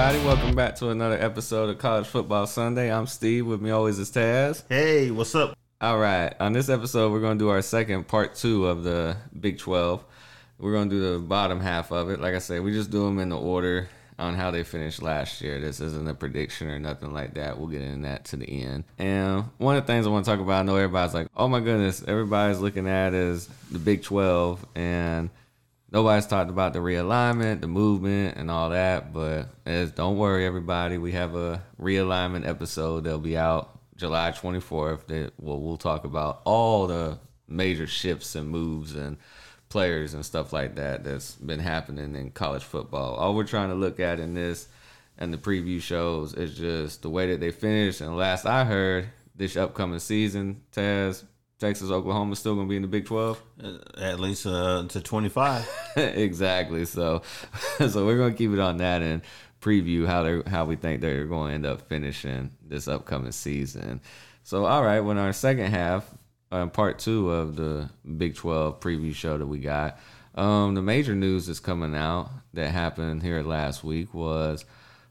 everybody. Welcome back to another episode of College Football Sunday. I'm Steve. With me always is Taz. Hey, what's up? All right. On this episode, we're going to do our second part two of the Big 12. We're going to do the bottom half of it. Like I said, we just do them in the order on how they finished last year. This isn't a prediction or nothing like that. We'll get into that to the end. And one of the things I want to talk about, I know everybody's like, oh my goodness, everybody's looking at is the Big 12 and nobody's talked about the realignment, the movement, and all that. But as don't worry, everybody, we have a realignment episode that'll be out July 24th. That well, we'll talk about all the major shifts and moves and players and stuff like that that's been happening in college football. All we're trying to look at in this and the preview shows is just the way that they finished. And last I heard, this upcoming season, Taz, Texas, Oklahoma still going to be in the Big 12. Uh, at least uh, to 25. exactly. So, so we're going to keep it on that and preview how they how we think they're going to end up finishing this upcoming season. So, all right, when our second half, uh, part two of the Big 12 preview show that we got. Um, the major news that's coming out that happened here last week was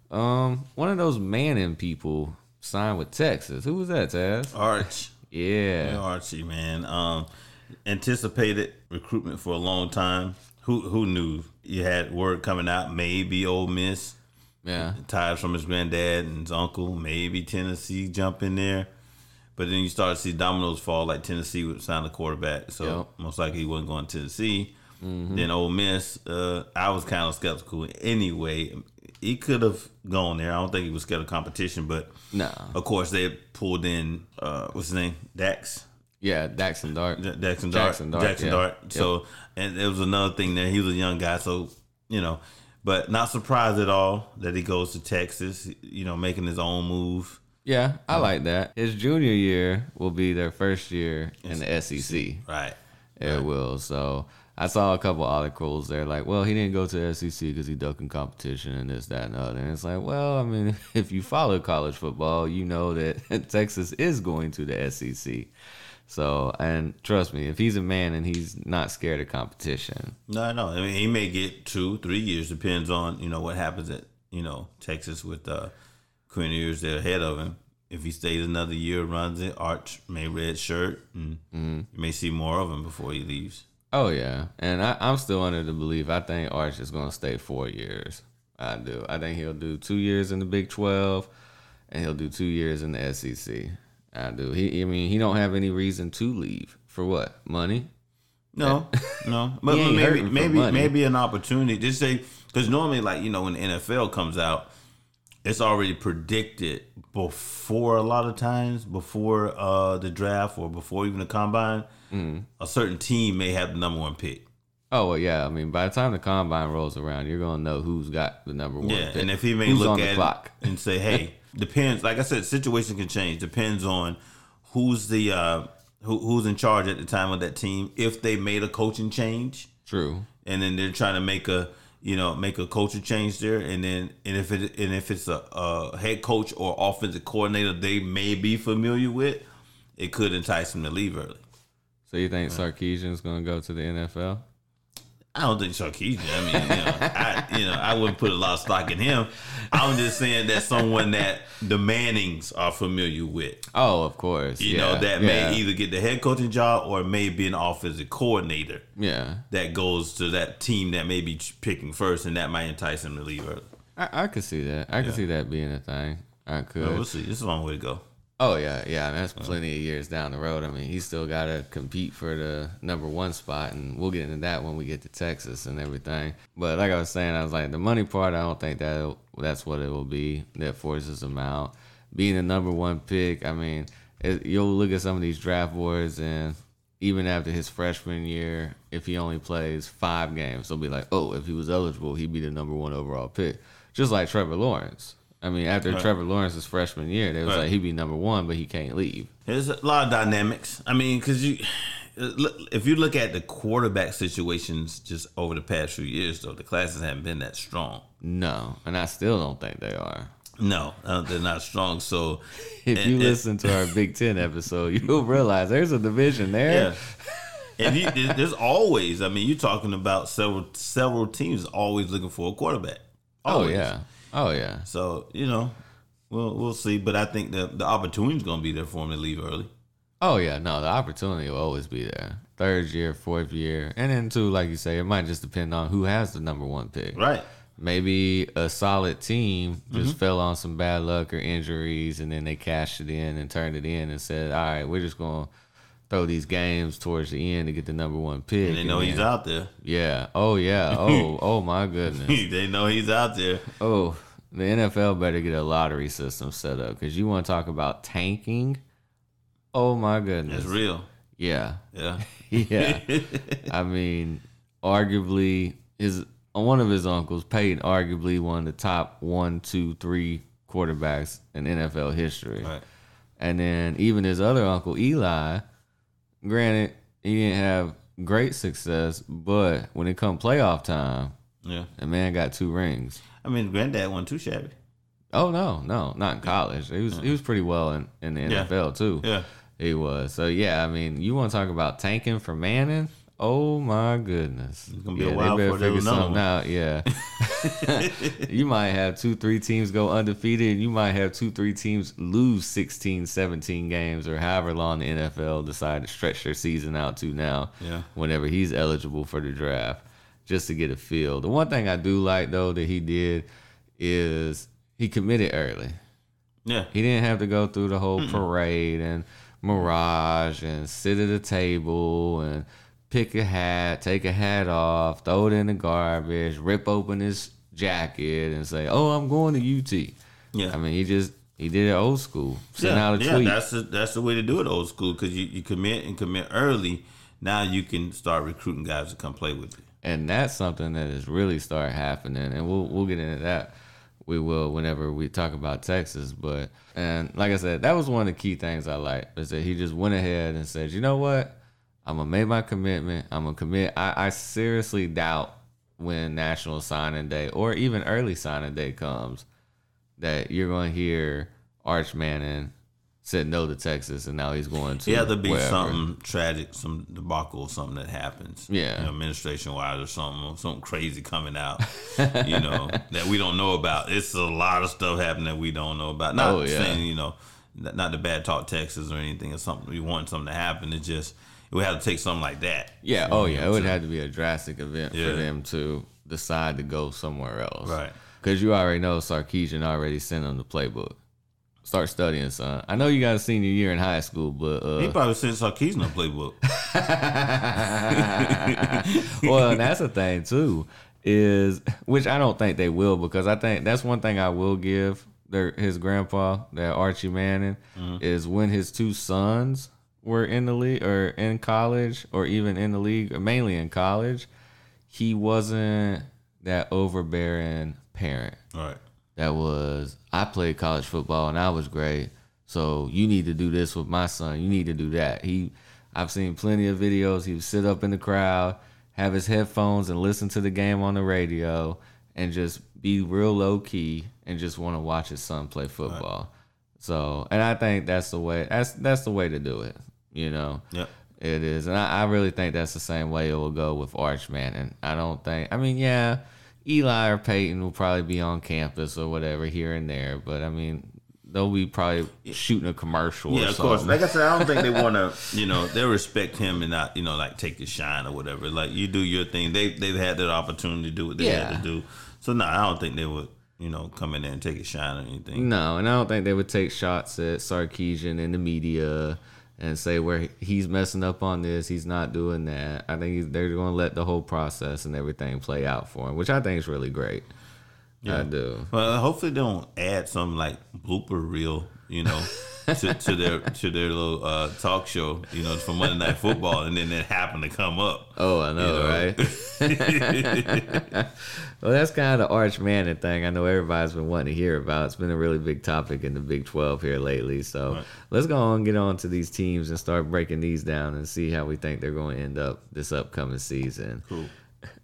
um, one of those Manning people signed with Texas. Who was that, Taz? Arch. Yeah. Archie, man. Um, anticipated recruitment for a long time. Who who knew? You had word coming out, maybe Ole Miss. Yeah. Ties from his granddad and his uncle. Maybe Tennessee jump in there. But then you start to see dominoes fall, like Tennessee would sign a quarterback. So Yep. most likely he wasn't going to Tennessee. Then Ole Miss, uh, I was kind of skeptical anyway. He could have gone there. I don't think he was scared of competition, but No. of course they pulled in uh, what's his name, Dax. Yeah, Daxon Dart. Ja- Jaxson Dart. Jaxson Dart, Jaxson yeah. Dart. Yep. So, and it was another thing there. He was a young guy, so you know, but not surprised at all that he goes to Texas. You know, making his own move. Yeah, I like that. His junior year will be their first year in the SEC. Right. It will. So I saw a couple articles there, like, well, he didn't go to SEC because he ducking competition and this, that, and the other. And it's like, well, I mean, if you follow college football, you know that Texas is going to the SEC. So, and trust me, if he's a man and he's not scared of competition, No, no. I mean, he may get two, three years. Depends on you know what happens at you know Texas with uh, Quinn Ewers there ahead of him. If he stays another year, runs it, Arch may red shirt, and Mm-hmm. you may see more of him before he leaves. Oh yeah, and I, I'm still under the belief. I think Arch is going to stay four years. I do. I think he'll do two years in the Big Twelve, and he'll do two years in the SEC. I do. He, I mean, he don't have any reason to leave for what money. No, no, but maybe maybe maybe an opportunity. Just say because normally, like you know, when the NFL comes out, it's already predicted before a lot of times before uh the draft or before even the combine. Mm-hmm. A certain team may have the number one pick. Oh well, yeah. I mean, by the time the combine rolls around, you're gonna know who's got the number one. Yeah, pick. and if he may who's look at the it and say, "Hey, depends." Like I said, situation can change. Depends on who's the uh who, who's in charge at the time of that team. If they made a coaching change, True. and then they're trying to make a you know make a culture change there, and then and if it and if it's a, a head coach or offensive coordinator they may be familiar with, it could entice them to leave early. So you think Sarkisian's gonna go to the NFL? I don't think Sarkisian. I mean, you know, I you know I wouldn't put a lot of stock in him. I'm just saying that someone that the Mannings are familiar with. Oh, of course. You yeah. know, that yeah. may either get the head coaching job or may be an offensive coordinator Yeah. that goes to that team that may be picking first, and that might entice him to leave early. I, I could see that. I could Yeah. see that being a thing. I oh, could. But we'll see. It's a long way to go. Oh yeah, yeah. That's plenty of years down the road. I mean, he's still got to compete for the number one spot, and we'll get into that when we get to Texas and everything. But like I was saying, I was like the money part. I don't think that that's what it will be that forces him out. Being the number one pick, I mean, it, you'll look at some of these draft boards, and even after his freshman year, if he only plays five games, they'll be like, oh, if he was eligible, he'd be the number one overall pick, just like Trevor Lawrence. I mean, after Right. Trevor Lawrence's freshman year, they was Right. like he'd be number one, but he can't leave. There's a lot of dynamics. I mean, because you, if you look at the quarterback situations just over the past few years, though, the classes haven't been that strong. No, and I still don't think they are. No, uh, they're not strong. So, If and- you and- listen to our Big Ten episode, you'll realize there's a division there. Yeah. And you, there's always, I mean, you're talking about several several teams always looking for a quarterback. Oh yeah, Oh yeah. So you know, we'll we'll see. But I think the the opportunity's gonna be there for him to leave early. Oh yeah, no, the opportunity will always be there. Third year, fourth year, and then too, like you say, it might just depend on who has the number one pick. Right. Maybe a solid team just Mm-hmm. fell on some bad luck or injuries, and then they cashed it in and turned it in and said, "All right, we're just gonna throw these games towards the end to get the number one pick." And they know he's then- out there. Yeah. Oh yeah. Oh oh my goodness. they know he's out there. Oh, the NFL better get a lottery system set up because you want to talk about tanking. Oh my goodness. It's real. Yeah. Yeah. Yeah. I mean, arguably his one of his uncles, Peyton, arguably one of the top one, two, three quarterbacks in NFL history. Right. And then even his other uncle, Eli, granted, he didn't have great success, but when it come playoff time, Yeah. the man got two rings. I mean, granddad won two too shabby. Oh no, no, not in college. He was he was pretty well in, in the Yeah. NFL too. Yeah. He was. So yeah, I mean, you want to talk about tanking for Manning? Oh my goodness. It's gonna be a yeah, while they better figure something one. out. Yeah. you might have two, three teams go undefeated. And you might have two, three teams lose 16, 17 games or however long the NFL decide to stretch their season out to now. Yeah. Whenever he's eligible for the draft, just to get a feel. The one thing I do like though that he did is he committed early. Yeah. He didn't have to go through the whole parade and mirage and sit at a table and pick a hat, take a hat off, throw it in the garbage, rip open his jacket and say, "Oh, I'm going to UT." Yeah. I mean, he just he did it old school. Sent yeah, out a yeah, tweet. that's the, that's the way to do it old school because you, you commit and commit early. Now you can start recruiting guys to come play with you. and that's something that has really started happening and we'll we'll get into that we will whenever we talk about Texas but and like I said that was one of the key things I like is that he just went ahead and said you know what I'm gonna make my commitment I'm gonna commit I, I seriously doubt when national signing day or even early signing day comes that you're gonna hear Arch Manning said no to Texas and now he's going to Yeah, there'll be wherever. something tragic, some debacle, or something that happens. Yeah. you know, administration wise or something, something crazy coming out. you know that we don't know about. It's a lot of stuff happening that we don't know about. Not Oh, yeah. saying you know, not not the bad talk Texas or anything or something. We want something to happen. It just we have to take something like that. Yeah. Oh, yeah. It would saying? have to be a drastic event Yeah. for them to decide to go somewhere else. Right. Because you already know Sarkisian already sent them the playbook. Start studying, son. I know you got a senior year in high school, but He uh, probably sent Sarkisian a playbook. well, and that's the thing too, is which I don't think they will because I think that's one thing I will give their his grandpa, that Archie Manning, is when his two sons were in the league or in college or even in the league, or mainly in college, he wasn't that overbearing parent right. that was I played college football and I was great. So you need to do this with my son. You need to do that. He I've seen plenty of videos. He would sit up in the crowd, have his headphones and listen to the game on the radio and just be real low key and just want to watch his son play football. So and I think that's the way that's that's the way to do it. You know? Yep. It is, and I, I really think that's the same way it will go with Archman. And I don't think, I mean, yeah, Eli or Peyton will probably be on campus or whatever here and there, but I mean, they'll be probably shooting a commercial. Yeah, of course. Like I said, I don't think they want to, you know, they respect him and not, you know, like take his shine or whatever. Like you do your thing. They they've had that opportunity to do what they Yeah. had to do. So no, I don't think they would, you know, come in there and take his shine or anything. No, and I don't think they would take shots at Sarkisian in the media and say where he's messing up on this, he's not doing that. I think he's, they're going to let the whole process and everything play out for him, which I think is really great. I do. Well, hopefully they don't add some like blooper reel, you know, to, to their to their little uh, talk show, you know, for Monday Night Football, and then it happened to come up. Oh, I know, You know? right? well, that's kind of the Arch Manning thing. I know everybody's been wanting to hear about. It's been a really big topic in the Big 12 here lately. So Right. let's go on and get on to these teams and start breaking these down and see how we think they're going to end up this upcoming season. Cool.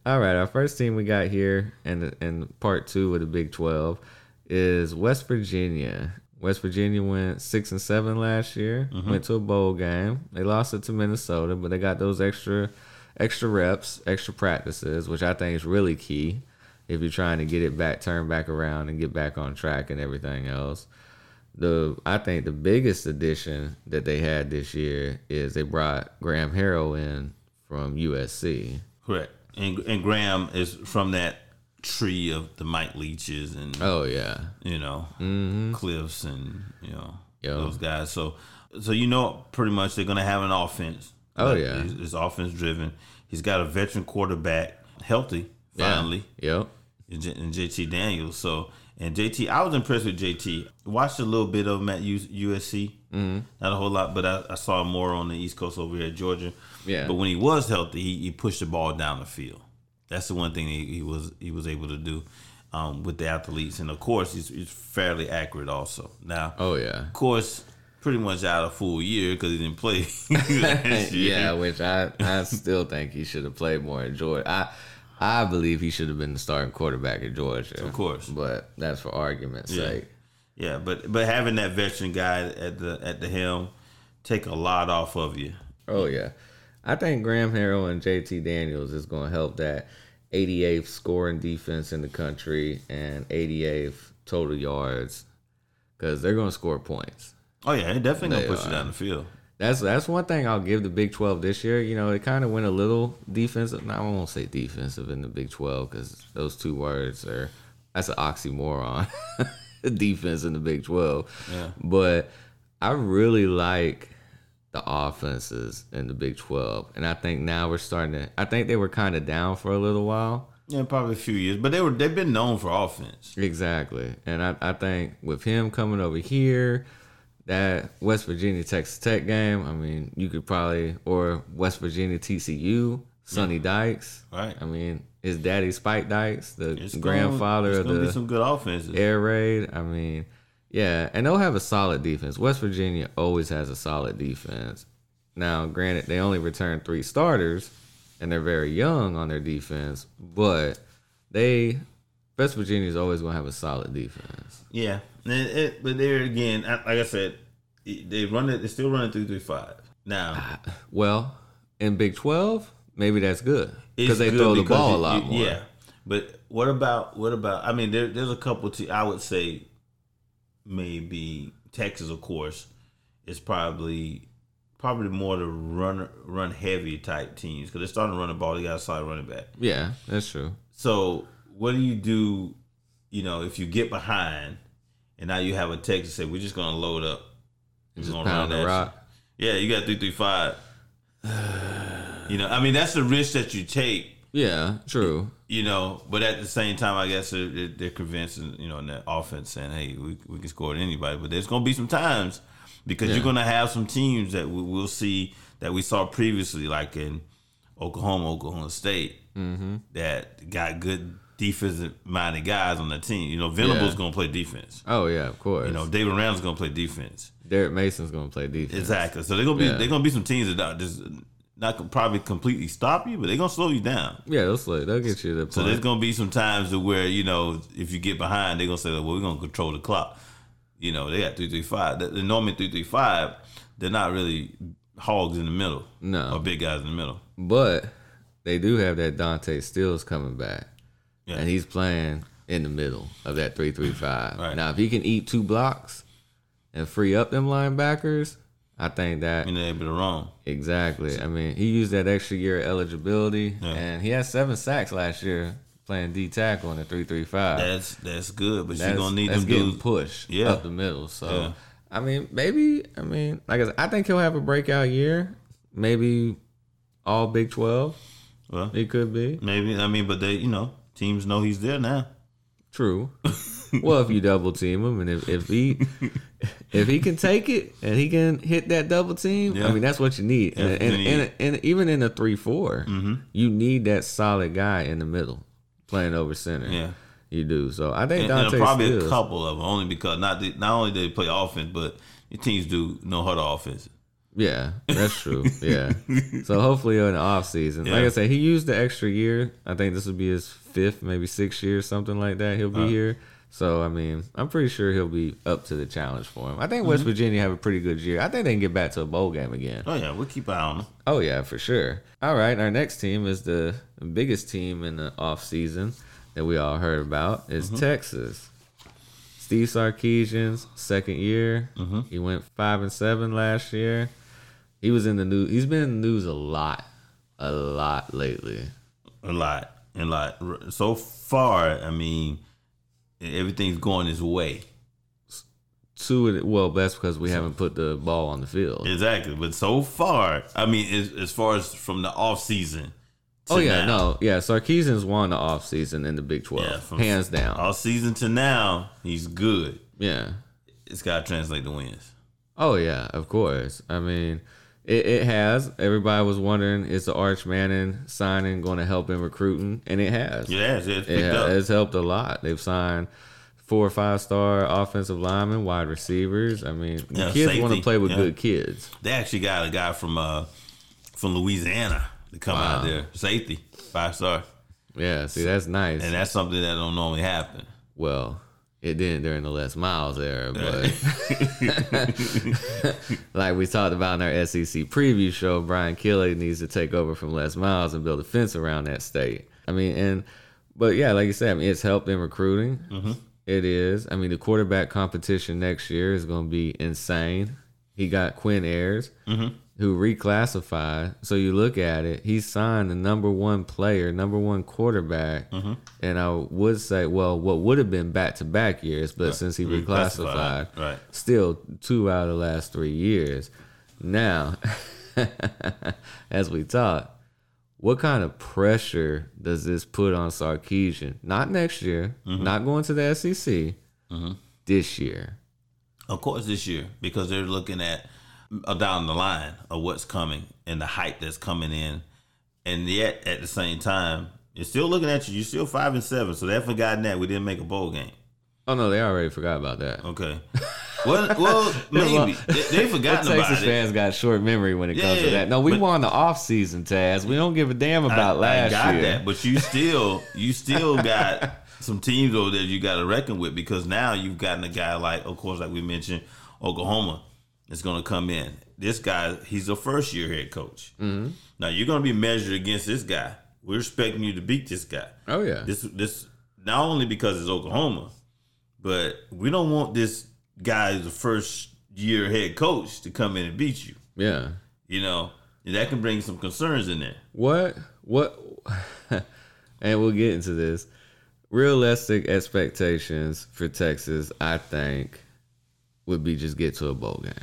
All right, our first team we got here and in part two of the Big Twelve is West Virginia. West Virginia went six and seven last year. Mm-hmm. Went to a bowl game. They lost it to Minnesota, but they got those extra extra reps, extra practices, which I think is really key. if you're trying to get it back, turn back around, and get back on track and everything else. The I think the biggest addition that they had this year is they brought Graham Harrell in from USC. Correct. And and Graham is from that tree of the Mike Leaches and Oh yeah, you know Mm-hmm. Kliffs and you know Yo. those guys. So so you know pretty much they're gonna have an offense. Oh, Like, yeah. it's, offense driven. He's got a veteran quarterback, healthy finally, yeah. yep. and J- and JT Daniels. So and JT, I was impressed with JT. Watched a little bit of him at U- USC, mm-hmm. not a whole lot, but I, I saw more on the East Coast over here at Georgia. Yeah. But when he was healthy, he, he pushed the ball down the field. That's the one thing he, he was he was able to do um, with the athletes, and of course he's, he's fairly accurate also. Now, Oh yeah. of course, pretty much out a full year because he didn't play. yeah, which I, I still think he should have played more in Georgia. I I believe he should have been the starting quarterback at Georgia. Of course. But that's for argument's Yeah. sake. Yeah, but but having that veteran guy at the at the helm take a lot off of you. Oh yeah. I think Graham Harrell and JT Daniels is gonna help that 88th scoring defense in the country and 88th total yards. Cause they're gonna score points. Oh yeah, it definitely They gonna push you down the field. That's that's one thing I'll give the Big Twelve this year. You know, it kind of went a little defensive. No, I won't say defensive in the Big Twelve because those two words are that's an oxymoron. Defense in the Big Twelve. Yeah. But I really like the offenses in the Big Twelve, and I think now we're starting to. I think they were kind of down for a little while. Yeah, probably a few years, but they were they've been known for offense. Exactly. And I, I think with him coming over here, that West Virginia Texas Tech game, I mean, you could probably, or West Virginia TCU, Sonny Dykes. Right. I mean, his daddy Spike Dykes, the It's grandfather gonna, of the be some good offenses. air raid. I mean, yeah, and they'll have a solid defense. West Virginia always has a solid defense. Now, granted, they only return three starters, and they're very young on their defense, but they West Virginia is always going to have a solid defense. Yeah, and it, but there again, like I said, they run it. They still running three three five now. Ah, well, in Big Twelve, maybe that's good because they good throw the ball you- a lot more. Yeah, but what about what about? I mean, there, there's a couple. Te- I would say maybe Texas, of course, is probably probably more the run run heavy type teams because they're starting to run the ball. They got a solid running back. yeah, that's true. So what do you do? You know, if you get behind, and now you have a Texas say, "We're just gonna load up, We're Just gonna pound the at you." rock. Yeah, you got three three five. You know, I mean, that's the risk that you take Yeah, true. you know, but at the same time, I guess they're, they're convincing, you know, in that offense saying, hey, we, we can score at anybody. But there's going to be some times because Yeah. you're going to have some teams that we, we'll see that we saw previously, like in Oklahoma, Oklahoma State, Mm-hmm. that got good defensive minded guys on the team. You know, Venable's Yeah. going to play defense. Oh yeah, of course. You know, Dave Aranda's going to play defense. Derek Mason's going to play defense. Exactly. So they're going to be Yeah. they're going to be some teams that just not gonna probably completely stop you, but they're going to slow you down. Yeah, they'll slow. They'll get you to the So there's gonna be some times to where you know if you get behind, they're gonna say, "Well, we're gonna control the clock." You know, they got three three five. The, the Norman three three five, they're not really hogs in the middle, No. or big guys in the middle. But they do have that Dante Stills coming back, Yeah. and he's playing in the middle of that three three five. Right. Now, if he can eat two blocks and free up them linebackers, I think that I mean, they're able to run. exactly. I mean, he used that extra year of eligibility, Yeah. and he had seven sacks last year playing D tackle in the three three five. That's that's good, but you're gonna need that's them getting dudes. pushed Yeah. up the middle. So, Yeah. I mean, maybe. I mean, like I said, I think he'll have a breakout year. Maybe all Big Twelve. Well, It could be maybe I mean, but they, you know, teams know he's there now. true. well, if you double team him, and if, if he if he can take it and he can hit that double team, Yeah. I mean that's what you need. Yeah, and, and, and, and even in a three Mm-hmm. you need that solid guy in the middle playing over center. Yeah. you do. So I think And, and probably a couple of them, only because not the, not only do they play offense, but your teams do know how to offense. Yeah, that's true. yeah. So hopefully in the off season, like I said, he used the extra year. I think this would be his fifth, maybe sixth year, something like that. He'll be Uh. here. So I mean, I'm pretty sure he'll be up to the challenge for him. I think Mm-hmm. West Virginia have a pretty good year. I think they can get back to a bowl game again. Oh yeah, we'll keep an eye on them. Oh yeah, for sure. All right, our next team is the biggest team in the off season, that we all heard about is Texas. Steve Sarkisian's second year. He went five and seven last year. He was in the news. He's been in the news a lot, a lot lately. A lot, a lot. So far, I mean, everything's going his way. Two, well, that's because we haven't put the ball on the field. Exactly, but so far, I mean, as, as far as from the off season. Oh yeah, no, yeah. Sarkisian's won the offseason in the Big Twelve, Yeah, hands down. Off season to now, he's good. yeah. It's got to translate to wins. Oh yeah, of course. I mean, it, it has. Everybody was wondering is the Arch Manning signing going to help in recruiting, and it has. Yeah, it's, it's it picked ha- up. it's helped a lot. They've signed four or five star offensive linemen, wide receivers. I mean, the Yeah, kids want to play with yeah. good kids. They actually got a guy from uh from Louisiana to come out there, safety, five star, Yeah, see, that's nice. and that's something that don't normally happen. well, it didn't during the Les Miles era, but like we talked about in our SEC preview show, Brian Kelly needs to take over from Les Miles and build a fence around that state. I mean, and but yeah, like you said, I mean, it's helped in recruiting. Mm-hmm. It is. I mean, the quarterback competition next year is going to be insane. He got Quinn Ewers, mm-hmm. Who reclassified. So you look at it, he signed the number one player, number one quarterback. Mm-hmm. And I would say, well, what would have been back to back years, but since he reclassified, Reclassified, right. still two out of the last three years. Now, as we talk, what kind of pressure does this put on Sarkisian? Not next year, mm-hmm. not going to the SEC, mm-hmm. this year. Of course, this year because they're looking at Uh, down the line of what's coming and the hype that's coming in, and yet at the same time, you're still looking at you. You're still five and seven, so they've forgotten that we didn't make a bowl game. Oh no, they already forgot about that. Okay. Well, well, maybe they, they Texas about it. fans got short memory when it comes to that. No, we but- won the off season, Taz. We don't give a damn about I, last I got year. that, but you still, you still got some teams over there you got to reckon with because now you've gotten a guy like, of course, like we mentioned, Oklahoma is going to come in. This guy, he's a first year head coach. Mm-hmm. Now you're going to be measured against this guy. We're expecting you to beat this guy. Oh yeah. This, this not only because it's Oklahoma, but we don't want this guy as a first year head coach to come in and beat you. yeah. You know, and that can bring some concerns in there. What what and we'll get into this. Realistic expectations for Texas, I think, would be just get to a bowl game.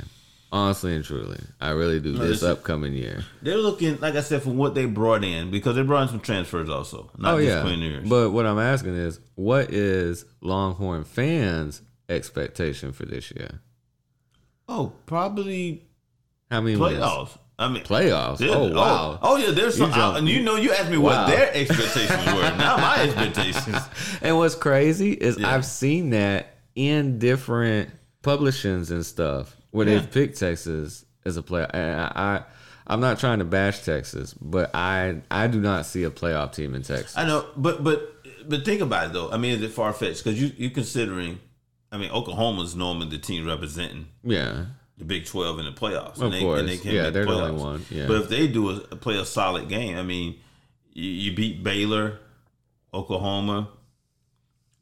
Honestly and truly. I really do this listen. upcoming year. They're looking, like I said, from what they brought in because they brought in some transfers also, not oh just yeah. But what I'm asking is, what is Longhorn fans' expectation for this year? oh, probably How many wins? playoffs. I mean, Playoffs. Oh wow. Oh, oh yeah, there's some. You I- and you know, you asked me Wow. what their expectations were, not my expectations. And what's crazy is Yeah. I've seen that in different publishings and stuff where Yeah. they've picked Texas as a player. And I, I I'm not trying to bash Texas, but I I do not see a playoff team in Texas. I know, but but but think about it though. I mean, is it far fetched? Because you you considering, I mean, Oklahoma's normally the team representing yeah. the Big Twelve in the playoffs. Of course. Yeah, they're the only one, yeah. But if they do a, play a solid game, I mean, you, you beat Baylor, Oklahoma.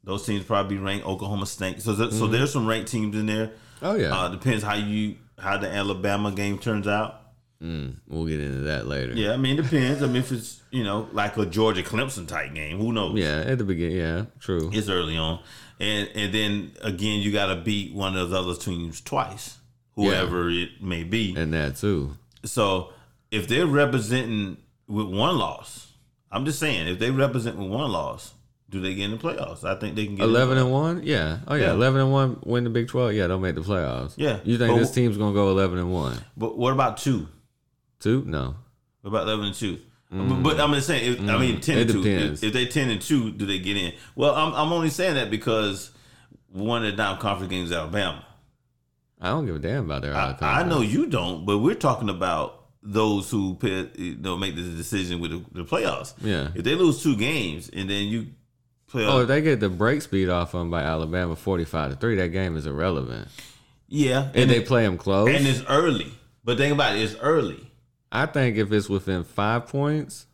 Those teams probably rank Oklahoma stink. So th- Mm-hmm. so there's some ranked teams in there. Oh yeah. Uh, depends how you how the Alabama game turns out. Mm, we'll get into that later. Yeah, I mean, it depends. I mean, if it's you know like a Georgia Clemson type game, who knows? Yeah, at the beginning, yeah, true. It's early on, and and then again, you got to beat one of those other teams twice, whoever it may be. and that too. So if they're representing with one loss, I'm just saying, if they represent with one loss, do they get in the playoffs? I think they can get eleven and one. yeah. Oh yeah, Yeah. eleven and one win the Big Twelve. Yeah, don't make the playoffs. Yeah. You think But this team's gonna go eleven and one? But what about two? Two? No. What about eleven and two? But, but I'm just saying, if, I mean, ten Mm. It and two. If, if they ten and two, do they get in? Well, I'm I'm only saying that because one of the non-conference games is Alabama. I don't give a damn about their I. I know you don't, but we're talking about those who pay, you know, make the decision with the, the playoffs. Yeah. If they lose two games and then you Oh, if they get the break speed off them by Alabama, forty-five to three, that game is irrelevant. yeah, And, they it- play them close. and it's early. But think about it, it's early. I think if it's within five points,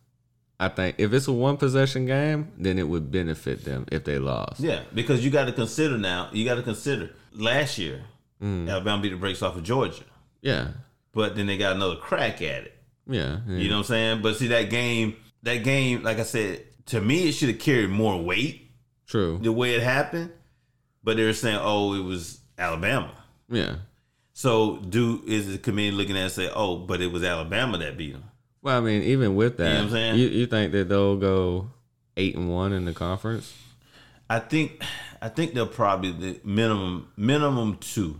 I think if it's a one possession game, then it would benefit them if they lost. Yeah, because you got to consider now. You got to consider last year Mm. Alabama beat the brakes off of Georgia, Yeah. but then they got another crack at it. Yeah. yeah. You know what I'm saying? But see that game, that game, like I said, to me it should have carried more weight True. the way it happened. But they were saying, oh, it was Alabama. Yeah. So do is the committee looking at it and say, oh, but it was Alabama that beat them? Well, I mean, even with that, know what I'm saying? you, you think that they'll go eight and one in the conference? I think I think they'll probably the minimum minimum two.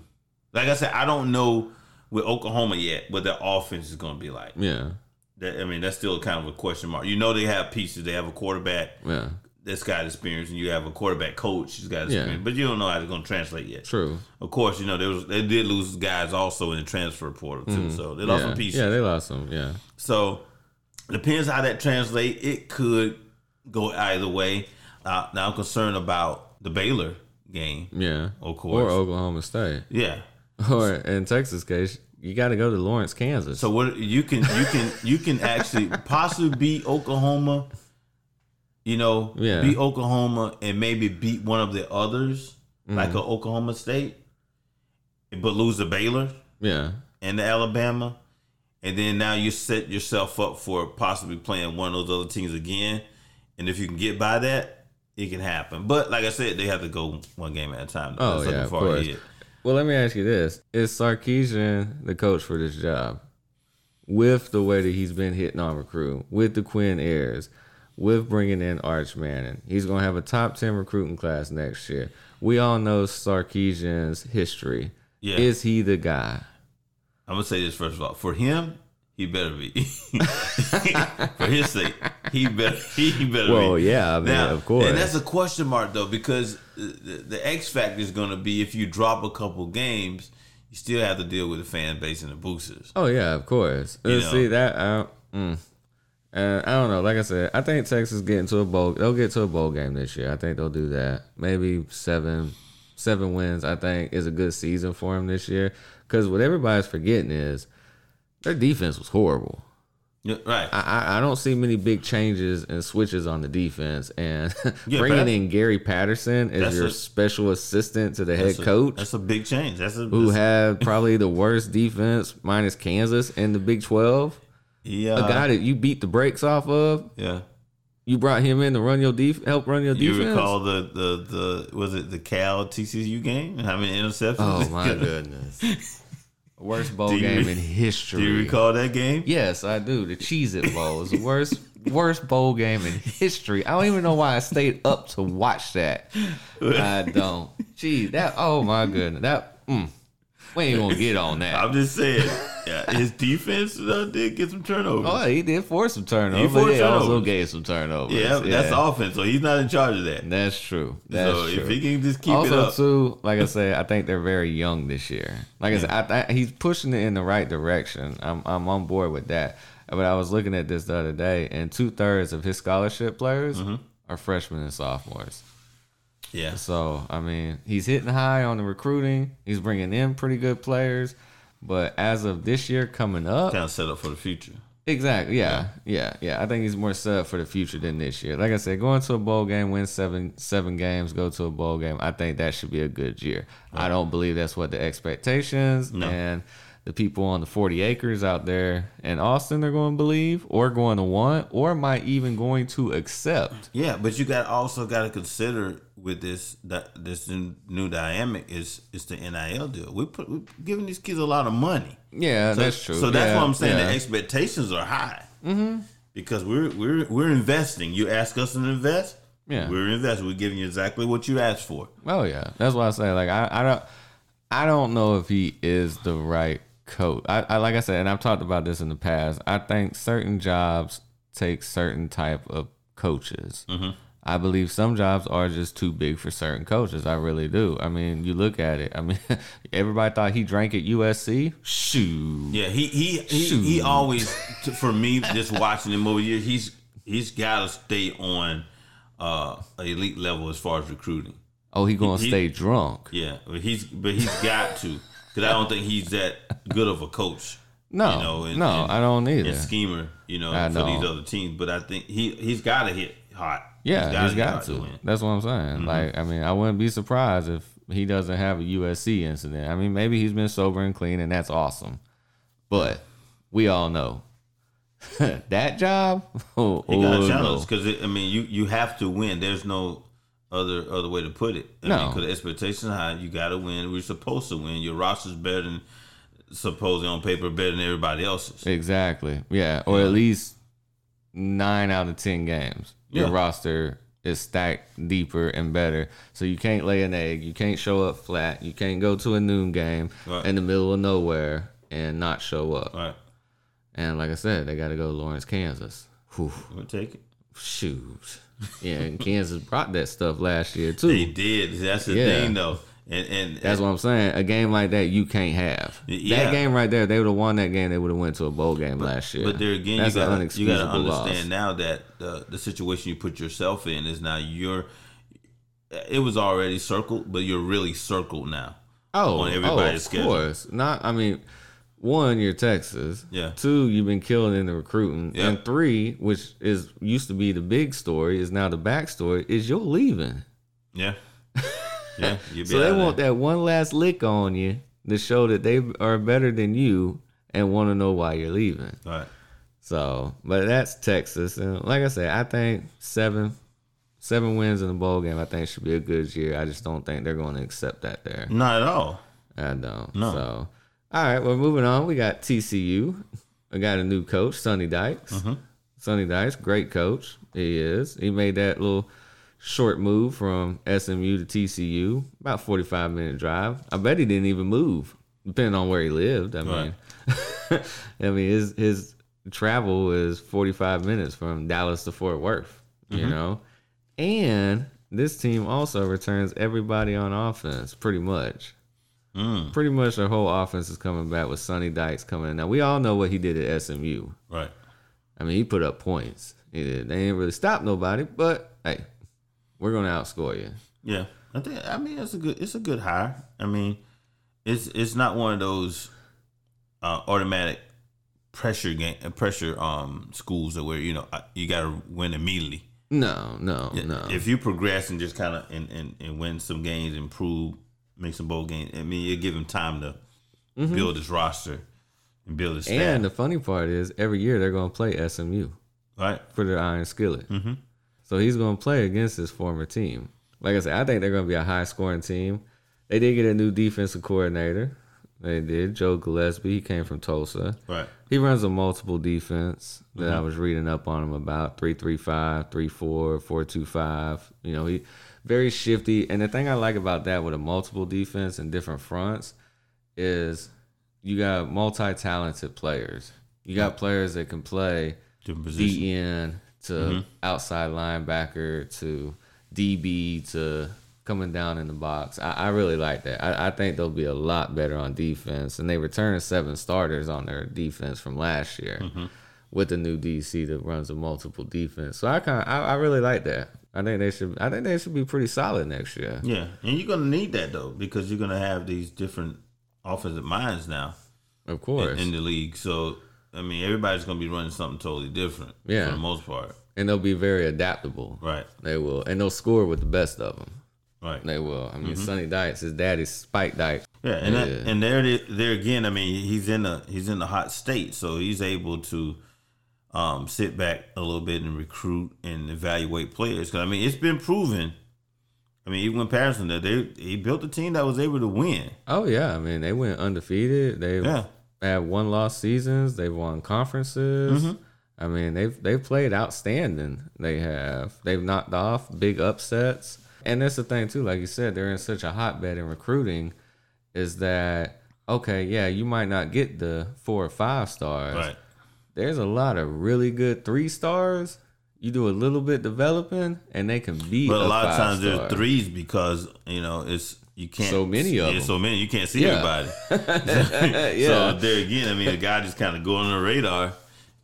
Like I said, I don't know with Oklahoma yet what their offense is going to be like. Yeah. That, I mean, that's still kind of a question mark. You know, they have pieces. They have a quarterback Yeah. that's got experience, and you have a quarterback coach who's got Yeah. experience, but you don't know how it's going to translate yet. True. Of course, you know there was they did lose guys also in the transfer portal too, so they lost Mm-hmm. yeah. some pieces. Yeah, they lost some. Yeah. So depends how that translate. It could go either way. Uh, now I'm concerned about the Baylor game. Yeah. Of course. Or Oklahoma State. Yeah. Or in Texas case, you got to go to Lawrence, Kansas. So what you can you can you can actually possibly beat Oklahoma. You know, Yeah. beat Oklahoma and maybe beat one of the others, Mm-hmm. like a Oklahoma State, but lose to Baylor yeah. and the Alabama, and then now you set yourself up for possibly playing one of those other teams again. And if you can get by that, it can happen. But like I said, they have to go one game at a time. Oh, That's yeah, of course. ahead. Well, let me ask you this: Is Sarkisian the coach for this job? With the way that he's been hitting on recruit, with the Quinn Ewers, with bringing in Arch Manning, he's going to have a top ten recruiting class next year. We all know Sarkisian's history. Yeah. Is he the guy? I'm gonna say this first of all. For him, he better be. For his sake, he better. He better Well, be. yeah, I mean, of course. And that's a question mark though, because the, the X factor is gonna be if you drop a couple games, you still have to deal with the fan base and the boosters. Oh yeah, of course. Uh, You know. See that? Uh, mm. Uh, I don't know. Like I said, I think Texas getting to a bowl. They'll get to a bowl game this year. I think they'll do that. Maybe seven, seven wins. I think is a good season for them this year. Because what everybody's forgetting is their defense was horrible. Right. I, I, don't see many big changes and switches on the defense. And Yeah, bringing Pat- in Gary Patterson as your a- special assistant to the head That's a- coach, That's a big change. That's a who that's- had probably the worst defense minus Kansas in the Big Twelve yeah, a guy that you beat the brakes off of. yeah. You brought him in to run your def- help run your You defense. You recall the the the was it the Cal TCU game and how many interceptions? oh my goodness! Worst bowl you- game in history. Do you recall that game? Yes, I do. The Cheez It Bowl is the worst worst bowl game in history. I don't even know why I stayed up to watch that. I don't. Gee, that oh my goodness. That mm, we ain't gonna get on that. I'm just saying, yeah, his defense uh, did get some turnovers. Oh, he did force some turnovers. He forced he also gave some turnovers. yeah, but that's offense, so he's not in charge of that. That's true. That's so true. if he can just keep it also, up, too, like I said, I think they're very young this year. Like I said, I, I, he's pushing it in the right direction. I'm I'm on board with that. But I was looking at this the other day, and two thirds of his scholarship players Mm-hmm. are freshmen and sophomores. Yeah, So I mean, he's hitting high on the recruiting. He's bringing in pretty good players. But as of this year coming up, kind of set up for the future. Exactly. Yeah. Yeah. Yeah. I think he's more set up for the future than this year. Like I said, going to a bowl game, win seven seven games, go to a bowl game. I think that should be a good year. I don't believe that's what the expectations No. and the people on the 40 acres out there in Austin are going to believe or going to want or might even going to accept. Yeah, but you got also got to consider with this that this new new dynamic is is the NIL deal. We put we're giving these kids a lot of money. Yeah, So, that's true. So that's Yeah, why I'm saying yeah. the expectations are high. Mm-hmm. Because we're we're we're investing. You ask us to invest. Yeah. we're investing. We're giving you exactly what you asked for. Oh yeah, that's why I say like I, I don't I don't know if he is the right coach. I, I like I said, and I've talked about this in the past. I think certain jobs take certain type of coaches. I believe some jobs are just too big for certain coaches. I really do. I mean, you look at it. I mean, everybody thought he drank at USC. Shoot. Yeah, he he he, he always for me just watching him over years. He's he's got to stay on uh an elite level as far as recruiting. Oh, he gonna He- stay drunk. Yeah, but he's but he's got to because I don't think he's that good of a coach. No, you know, and, no, and, I don't either. And schemer, you know, I for these other teams. But I think he he's got to hit hot. Yeah, he's got hot to. That's what I'm saying. Mm-hmm. Like, I mean, I wouldn't be surprised if he doesn't have a USC incident. I mean, maybe he's been sober and clean, and that's awesome. But we all know that job. Oh, He got oh, a no. challenge because I mean, you you have to win. There's no other other way to put it. I No. because the expectations are high. You got to win. We're supposed to win. Your roster's better than supposedly on paper better than everybody else's. Exactly. Yeah, or at least nine out of ten games. Your Yeah. roster is stacked deeper and better. So you can't lay an egg. You can't show up flat. You can't go to a noon game Right. in the middle of nowhere and not show up. Right. And like I said, they got to go to Lawrence, Kansas. Whew, we'll take it. shoot. Yeah, and Kansas brought that stuff last year too. They did. That's the Yeah. thing, though. And and That's what I'm saying. A game like that you can't have. Yeah. That game right there, they would have won that game. They would have went to a bowl game last year. But there again, That's you got you got to understand loss. now that the the situation you put yourself in is now you're. It was already circled, but you're really circled now. Oh, on oh, everybody's of schedule. course. Not. I mean, one, you're Texas. Yeah. Two, you've been killing in the recruiting. Yeah. And three, which is used to be the big story, is now the backstory, is you're leaving. Yeah, yeah. You So they want that one last lick on you to show that they are better than you and want to know why you're leaving. Right. So, but that's Texas, and like I said, I think seven, seven wins in the bowl game. I think should be a good year. I just don't think they're going to accept that there. Not at all. I don't. No. So, all right, well, moving on. We got TCU. I got a new coach, Sonny Dykes. Mm-hmm. Sonny Dykes, great coach. He is. He made that little short move from SMU to TCU, about 45 minute drive. I bet he didn't even move, depending on where he lived. I mean, I mean, his his travel is 45 minutes from Dallas to Fort Worth, you Mm-hmm. know? And this team also returns everybody on offense, pretty much Mm, pretty much their whole offense is coming back with Sonny Dykes coming in. Now we all know what he did at SMU. right. I mean, he put up points. He did. They didn't really stop nobody, but hey, we're gonna outscore you. Yeah, I think. I mean, it's a good. It's a good hire. I mean, it's it's not one of those uh, automatic pressure game uh, pressure um schools that where you know you got to win immediately. No, no, no. If you progress and just kind of and, and, and win some games, improve, make some bowl games. I mean, you give him time to build his roster and build his staff. Mm-hmm. and the funny part is, every year they're gonna play SMU right. for their Iron Skillet. Mm-hmm. So he's gonna play against his former team. Like I said, I think they're gonna be a high scoring team. They did get a new defensive coordinator. They did. Joe Gillespie. He came from Tulsa. Right. He runs a multiple defense that Mm-hmm. I was reading up on him about 335, 34, 425. You know, he very shifty. And the thing I like about that with a multiple defense and different fronts is you got multi talented players. You got players that can play. DN to Mm-hmm. outside linebacker to DB to coming down in the box. I, I really like that. I, I think they'll be a lot better on defense, and they returned seven starters on their defense from last year Mm-hmm. with the new DC that runs a multiple defense. So I kind of I, I really like that. I think they should. I think they should be pretty solid next year. Yeah, and you're gonna need that though because you're gonna have these different offensive minds now Of course, in the league. So I mean, everybody's gonna be running something totally different. Yeah. for the most part. and they'll be very adaptable. Right. They will, and they'll score with the best of them. Right. They will. I mean, mm-hmm. Sonny Dykes, his daddy's Spike Dykes. Yeah, and Yeah. That, and there it- there again, I mean, he's in a he's in a hot state, so he's able to um, sit back a little bit and recruit and evaluate players. Because I mean, it's been proven. I mean, even when Patterson did, they he built a team that was able to win. Oh yeah, I mean they went undefeated. They Yeah. had one loss seasons. They've won conferences. Mm-hmm. I mean they've they've played outstanding. They have they've knocked off big upsets. And that's the thing too. Like you said, they're in such a hotbed in recruiting. Is that okay? Yeah, you might not get the four or five stars. Right. There's a lot of really good three stars. You do a little bit developing, and they can be. But a lot of times five-star. there's threes because you know it's you can't So many of them. so many you can't see Yeah. everybody. Yeah. So there again, I mean, the guy just kind of go on the radar,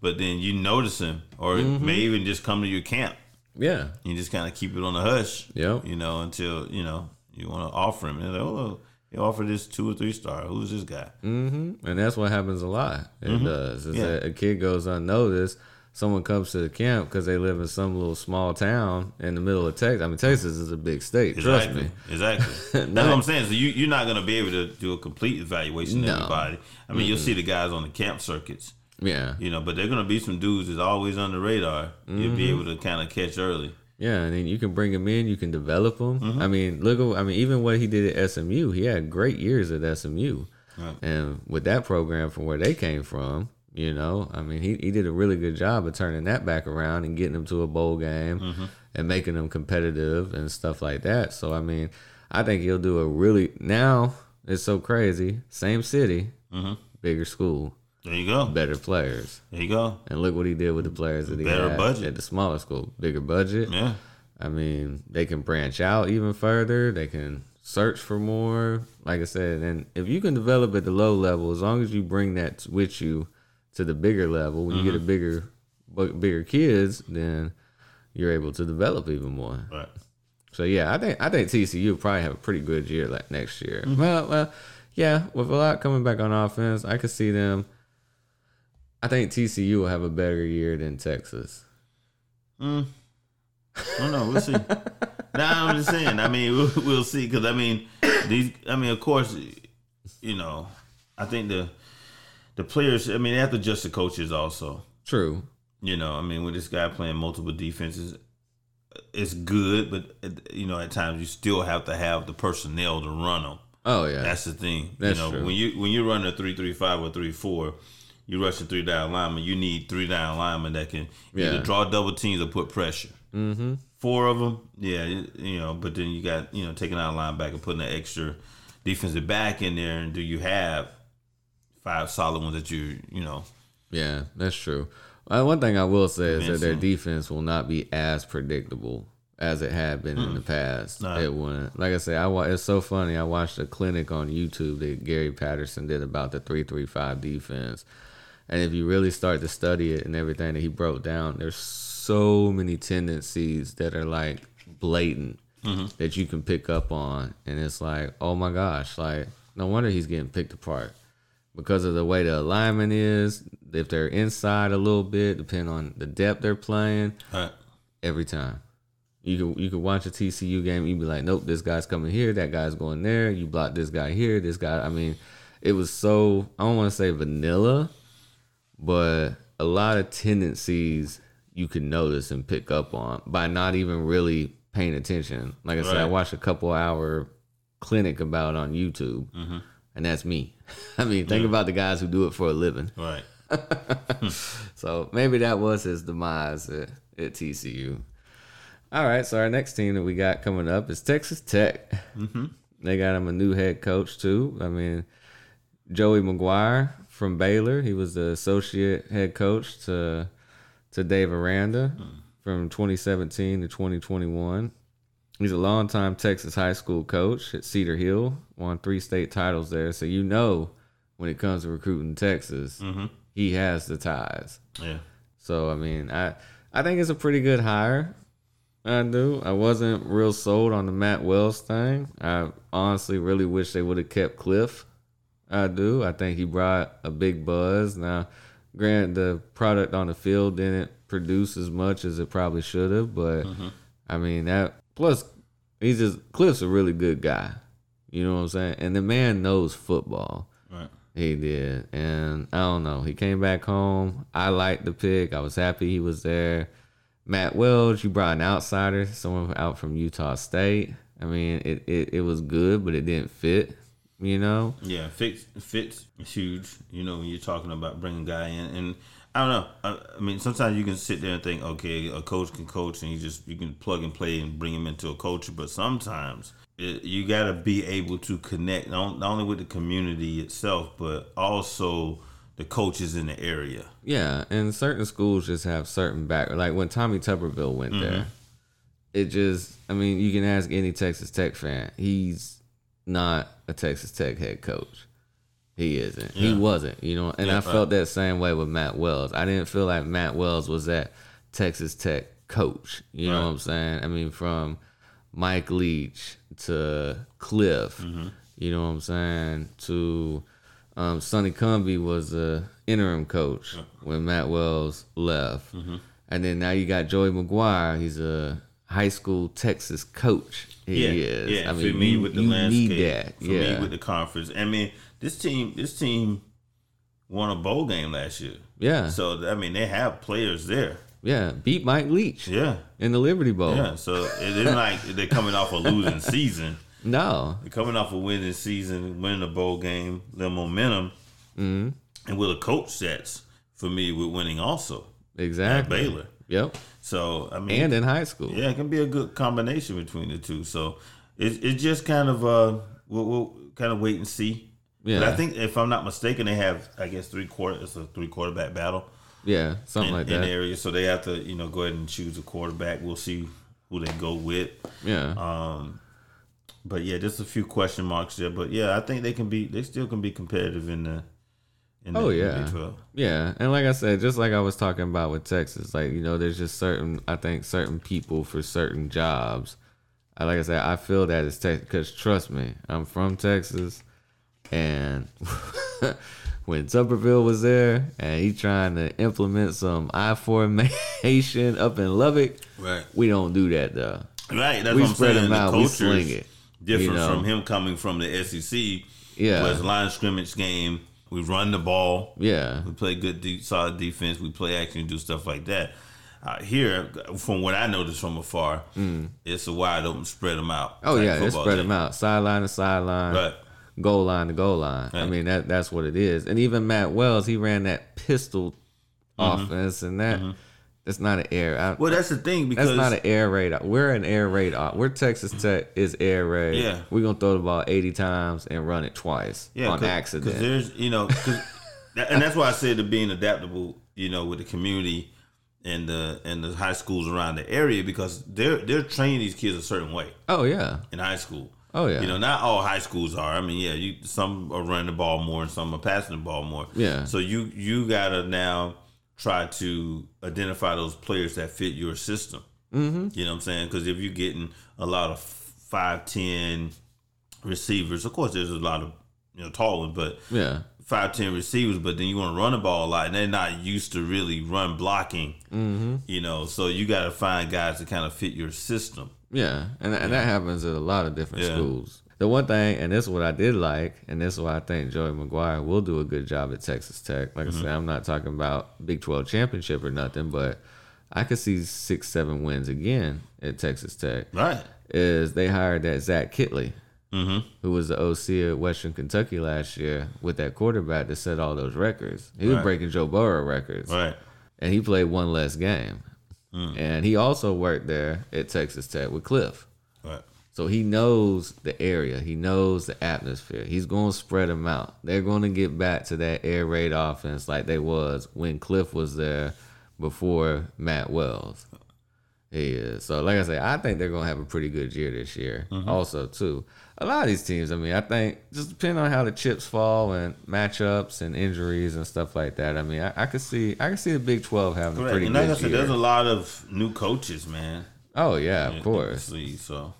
but then you notice him, or Mm-hmm. may even just come to your camp. Yeah. You just kind of keep it on the hush. Yeah, You know, until you know you want to offer him. And like, oh, they offer this two or three star. Who's this guy? Mm-hmm. And that's what happens a lot. It Mm-hmm. does. Is Yeah. that a kid goes unnoticed. Someone comes to the camp because they live in some little small town in the middle of Texas. I mean, Texas is a big state. Trust Exactly. me. Exactly. That's what I'm saying. So you you're not gonna be able to do a complete evaluation of everybody. I mean, you'll see the guys on the camp circuits, Yeah. you know, but they're gonna be some dudes that's always on the radar. You'll Mm-hmm. be able to kind of catch early. Yeah, and then you can bring him in. You can develop him. Mm-hmm. I mean, look at. I mean, even what he did at SMU, he had great years at SMU, Right. and with that program from where they came from, you know, I mean, he, he did a really good job of turning that back around and getting them to a bowl game Mm-hmm. and making them competitive and stuff like that. So I mean, I think he'll do a really. Now it's so crazy. Same city, Mm-hmm. bigger school, There you go. better players, There you go. and look what he did with the players that he Better had budget. at the smaller school, bigger budget. Yeah. I mean, they can branch out even further. They can search for more. Like I said, and if you can develop at the low level, as long as you bring that with you to the bigger level, when you get a mm-hmm. bigger, bigger kids, then you're able to develop even more. Right. So yeah, I think I think TCU will probably have a pretty good year like next year. Mm-hmm. Well, well, yeah, with a lot coming back on offense, I could see them. I think TCU will have a better year than Texas. Mm. I don't know. We'll see. nah, I'm just saying. I mean, we'll, we'll see. Because I mean, these. I mean, of course, you know, I think the the players. I mean, they have to adjust the coaches also. True. You know, I mean, with this guy playing multiple defenses, it's good, but you know, at times you still have to have the personnel to run them. Oh yeah. That's the thing. That's you know, true. when you when you run a three three five or three four, you rush a three down lineman. You need three down linemen that can either draw double teams or put pressure. mm-hmm. Four of them, yeah, you know. But then you got you know taking out a linebacker, and putting an extra defensive back in there, and do you have five solid ones that you you know? Yeah, that's true. Uh, one thing I will say is that their defense will not be as predictable as it had been in the past. Nah. It wouldn't. Like I say, I wa- it's so funny. I watched a clinic on YouTube that Gary Patterson did about the three three five defense, and if you really start to study it and everything that he broke down, there's so many tendencies that are like blatant mm-hmm. that you can pick up on, and it's like, oh my gosh, like no wonder he's getting picked apart because of the way the alignment is. If they're inside a little bit, depending on the depth they're playing, Right. every time. You can you can watch a TCU game, you'd be like, nope, this guy's coming here, that guy's going there. You block this guy here, this guy. I mean, it was so I don't want to say vanilla, but a lot of tendencies you can notice and pick up on by not even really paying attention. Like I said, I watched a couple hour clinic about on YouTube, and that's me. I mean, think about the guys who do it for a living. Right. So maybe that was his demise at, at TCU. All right, so our next team that we got coming up is Texas Tech. Mm-hmm. They got him a new head coach too. I mean, Joey McGuire from Baylor. He was the associate head coach to to Dave Aranda hmm. from 2017 to 2021. He's a longtime Texas high school coach at Cedar Hill. Won three state titles there, so you know when it comes to recruiting Texas, mm-hmm. he has the ties. Yeah. So I mean, I I think it's a pretty good hire. I do. I wasn't real sold on the Matt Wells thing. I honestly really wish they would have kept Cliff. I do. I think he brought a big buzz. Now, grant the product on the field didn't produce as much as it probably should have, but mm-hmm. I mean that. Plus, he's just Cliff's a really good guy. You know what I'm saying? And the man knows football. Right. He did. And I don't know. He came back home. I liked the pick. I was happy he was there. Matt Welch, you brought an outsider, someone out from Utah State. I mean, it, it, it was good, but it didn't fit, you know? Yeah, fits fits is huge. You know, when you're talking about bringing a guy in, and I don't know. I, I mean, sometimes you can sit there and think, okay, a coach can coach, and you just you can plug and play and bring him into a culture. But sometimes it, you got to be able to connect not, not only with the community itself, but also the coaches in the area. Yeah, and certain schools just have certain back. Like when Tommy Tuberville went mm-hmm. there, it just. I mean, you can ask any Texas Tech fan. He's not a Texas Tech head coach. He isn't. He wasn't. You know, and Yeah, I right. felt that same way with Matt Wells. I didn't feel like Matt Wells was that Texas Tech coach. You know what I'm saying? I mean, from Mike Leach to Cliff Mm-hmm. You know what I'm saying? To um, Sonny Cumbie was the interim coach when Matt Wells left, Mm-hmm. and then now you got Joey McGuire. He's a high school Texas coach. He yeah, is. yeah. I for mean, me, you, with the landscape, need that. for yeah, me with the conference. I mean, this team, this team won a bowl game last year. yeah, So I mean, they have players there. yeah. Beat Mike Leach Yeah, in the Liberty Bowl. yeah. So it isn't like they're coming off a losing season. No, They're coming off a winning season, winning a bowl game, little momentum, Mm-hmm. and with a coach that's for me with winning also at exactly. Baylor. Yep, So I mean, and in high school. Yeah, it can be a good combination between the two. So it's it's just kind of uh we'll, we'll kind of wait and see. Yeah. But I think if I'm not mistaken, they have I guess three quarter it's a three quarterback battle Yeah, something in, like in that. the area. So they have to you know go ahead and choose a quarterback. We'll see who they go with. Yeah, Um, but yeah, just a few question marks there. But yeah, I think they can be they still can be competitive in the Oh, the Oh, yeah. Yeah, and like I said, just like I was talking about with Texas, like you know, there's just certain I think certain people for certain jobs. I like I said, I feel that it's Texas because trust me, I'm from Texas, and when Tuberville was there and he trying to implement some I formation up in Lubbock, Right. we don't do that though. Right. That's We what I'm spread saying. them The out, sling it, Different you know? from him coming from the SEC. Yeah. It's line scrimmage game. We run the ball. Yeah, We play good, deep, solid defense. We play action and do stuff like that. Uh, here, from what I noticed from afar, it's a wide open, spread them out. Mm. oh yeah, they spread them out, sideline to sideline. Right. goal line to goal line. I mean that that's what it is. And even Matt Wells, he ran that pistol Mm-hmm. offense, and that it's not an air. I, Well, that's the thing because that's not an air raid. We're an air raid. We're Texas Tech is air raid. Yeah. we're gonna throw the ball eighty times and run it twice yeah, on cause, accident. Because there's, you know, and that's why I said to being adaptable, you know, with the community and the and the high schools around the area because they're they're training these kids a certain way. oh yeah, in high school. Oh, yeah. You know, not all high schools are. I mean, yeah, you some are running the ball more and some are passing the ball more. Yeah. So you you gotta now try to identify those players that fit your system. Mm-hmm. You know what I'm saying? Because if you're getting a lot of five ten receivers, of course there's a lot of you know tall ones, but yeah, five ten receivers, but then you want to run the ball a lot, and they're not used to really run blocking. Mm-hmm. You know, so you got to find guys that kind of fit your system. yeah, and and that happens at a lot of different Yeah. schools. The one thing, and this is what I did like, and this is why I think Joey McGuire will do a good job at Texas Tech. Like Mm-hmm. I said, I'm not talking about Big 12 championship or nothing, but I could see six, seven wins again at Texas Tech. Right. Is they hired that Zach Kittley, Mm-hmm. who was the OC at Western Kentucky last year with that quarterback that set all those records. He was Right. breaking Joe Burrow records Right. and he played one less game. Hmm. And he also worked there at Texas Tech with Cliff. So he knows the area. He knows the atmosphere. He's going to spread them out. They're going to get back to that air raid offense like they was when Cliff was there before Matt Wells. He is. So like I say, I think they're going to have a pretty good year this year. Mm-hmm. Also, too. A lot of these teams, I mean, I think just depending on how the chips fall and matchups and injuries and stuff like that. I mean, I, I could see I could see the Big Twelve having a pretty And like good I said, year. there's a lot of new coaches, man. oh yeah, of course. so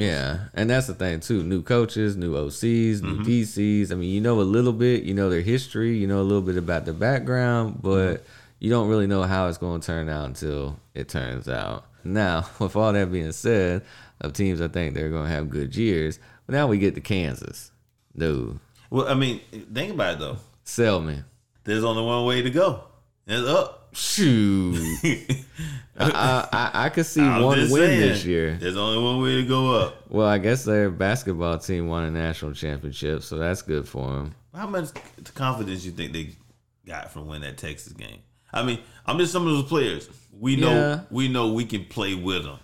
Yeah, and that's the thing too. New coaches, new OCs, new Mm-hmm. PCs. I mean, you know a little bit, you know their history, you know a little bit about their background, but Mm-hmm. you don't really know how it's going to turn out until it turns out. Now, with all that being said, of teams I think they're going to have good years, but now we get to Kansas. Dude, well, I mean, think about it though. sell me. There's only one way to go. It's up. Shoot, I, I I could see I'm one win saying, this year. There's only one way to go up. Well, I guess their basketball team won a national championship, so that's good for them. How much confidence you think they got from winning that Texas game? I mean, I'm just some of those players. We know Yeah. we know we can play with them.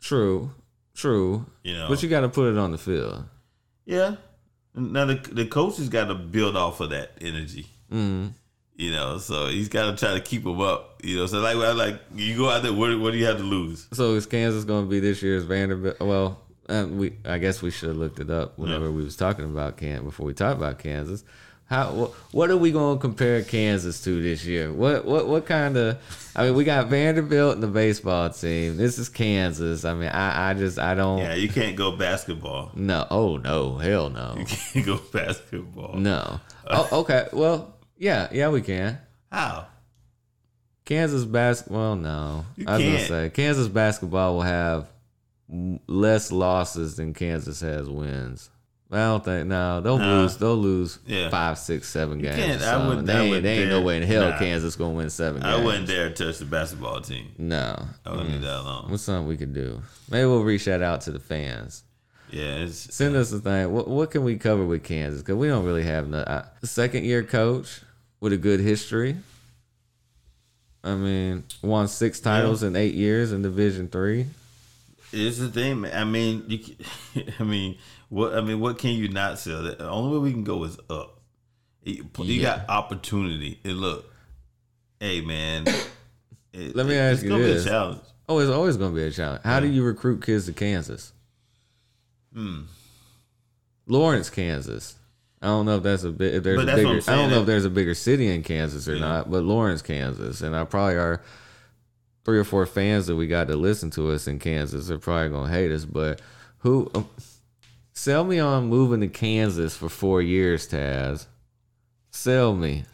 True, true. You know, But you got to put it on the field. yeah. Now the the coach has got to build off of that energy. Mm. You know, so he's got to try to keep them up. You know, so like I like you go out there. What, what do you have to lose? So is Kansas going to be this year's Vanderbilt? Well, um, we I guess we should have looked it up whenever we was talking about Can before we talked about Kansas. How what are we going to compare Kansas to this year? What what what kind of? I mean, we got Vanderbilt and the baseball team. This is Kansas. I mean, I I just I don't. Yeah, you can't go basketball. No. Oh no. Hell no. You can't go basketball. No. Oh, okay. Well, yeah, yeah, we can. How? Kansas basketball. No, You I was gonna say Kansas basketball will have less losses than Kansas has wins. I don't think. No, they'll Nah. lose. They'll lose Yeah. five, six, seven games. can't- I wouldn't- They I ain't, wouldn't they ain't no way in hell nah. Kansas gonna win seven. I games. wouldn't dare touch the basketball team. No. I wouldn't leave that alone. What's something we could do? Maybe we'll reach that out to the fans. Yeah, Send us a thing. What, what can we cover with Kansas? Because we don't really have no uh, second year coach with a good history. I mean, won six titles in eight years in Division Three. it's the thing. Man. I mean, you. Can, I mean, what? I mean, what can you not sell? The only way we can go is up. You, Yeah. got opportunity. And look, hey man, it- Let me it- ask it's you gonna this. Be a challenge. Oh, it's always going to be a challenge. How do you recruit kids to Kansas? Hmm. Lawrence, Kansas. I don't know if that's a bit. If there's a bigger, I don't know if there's a bigger city in Kansas or Yeah. not, but Lawrence, Kansas, and I probably are three or four fans that we got to listen to us in Kansas are probably gonna hate us. But who um, sell me on moving to Kansas for four years, Taz? Sell me.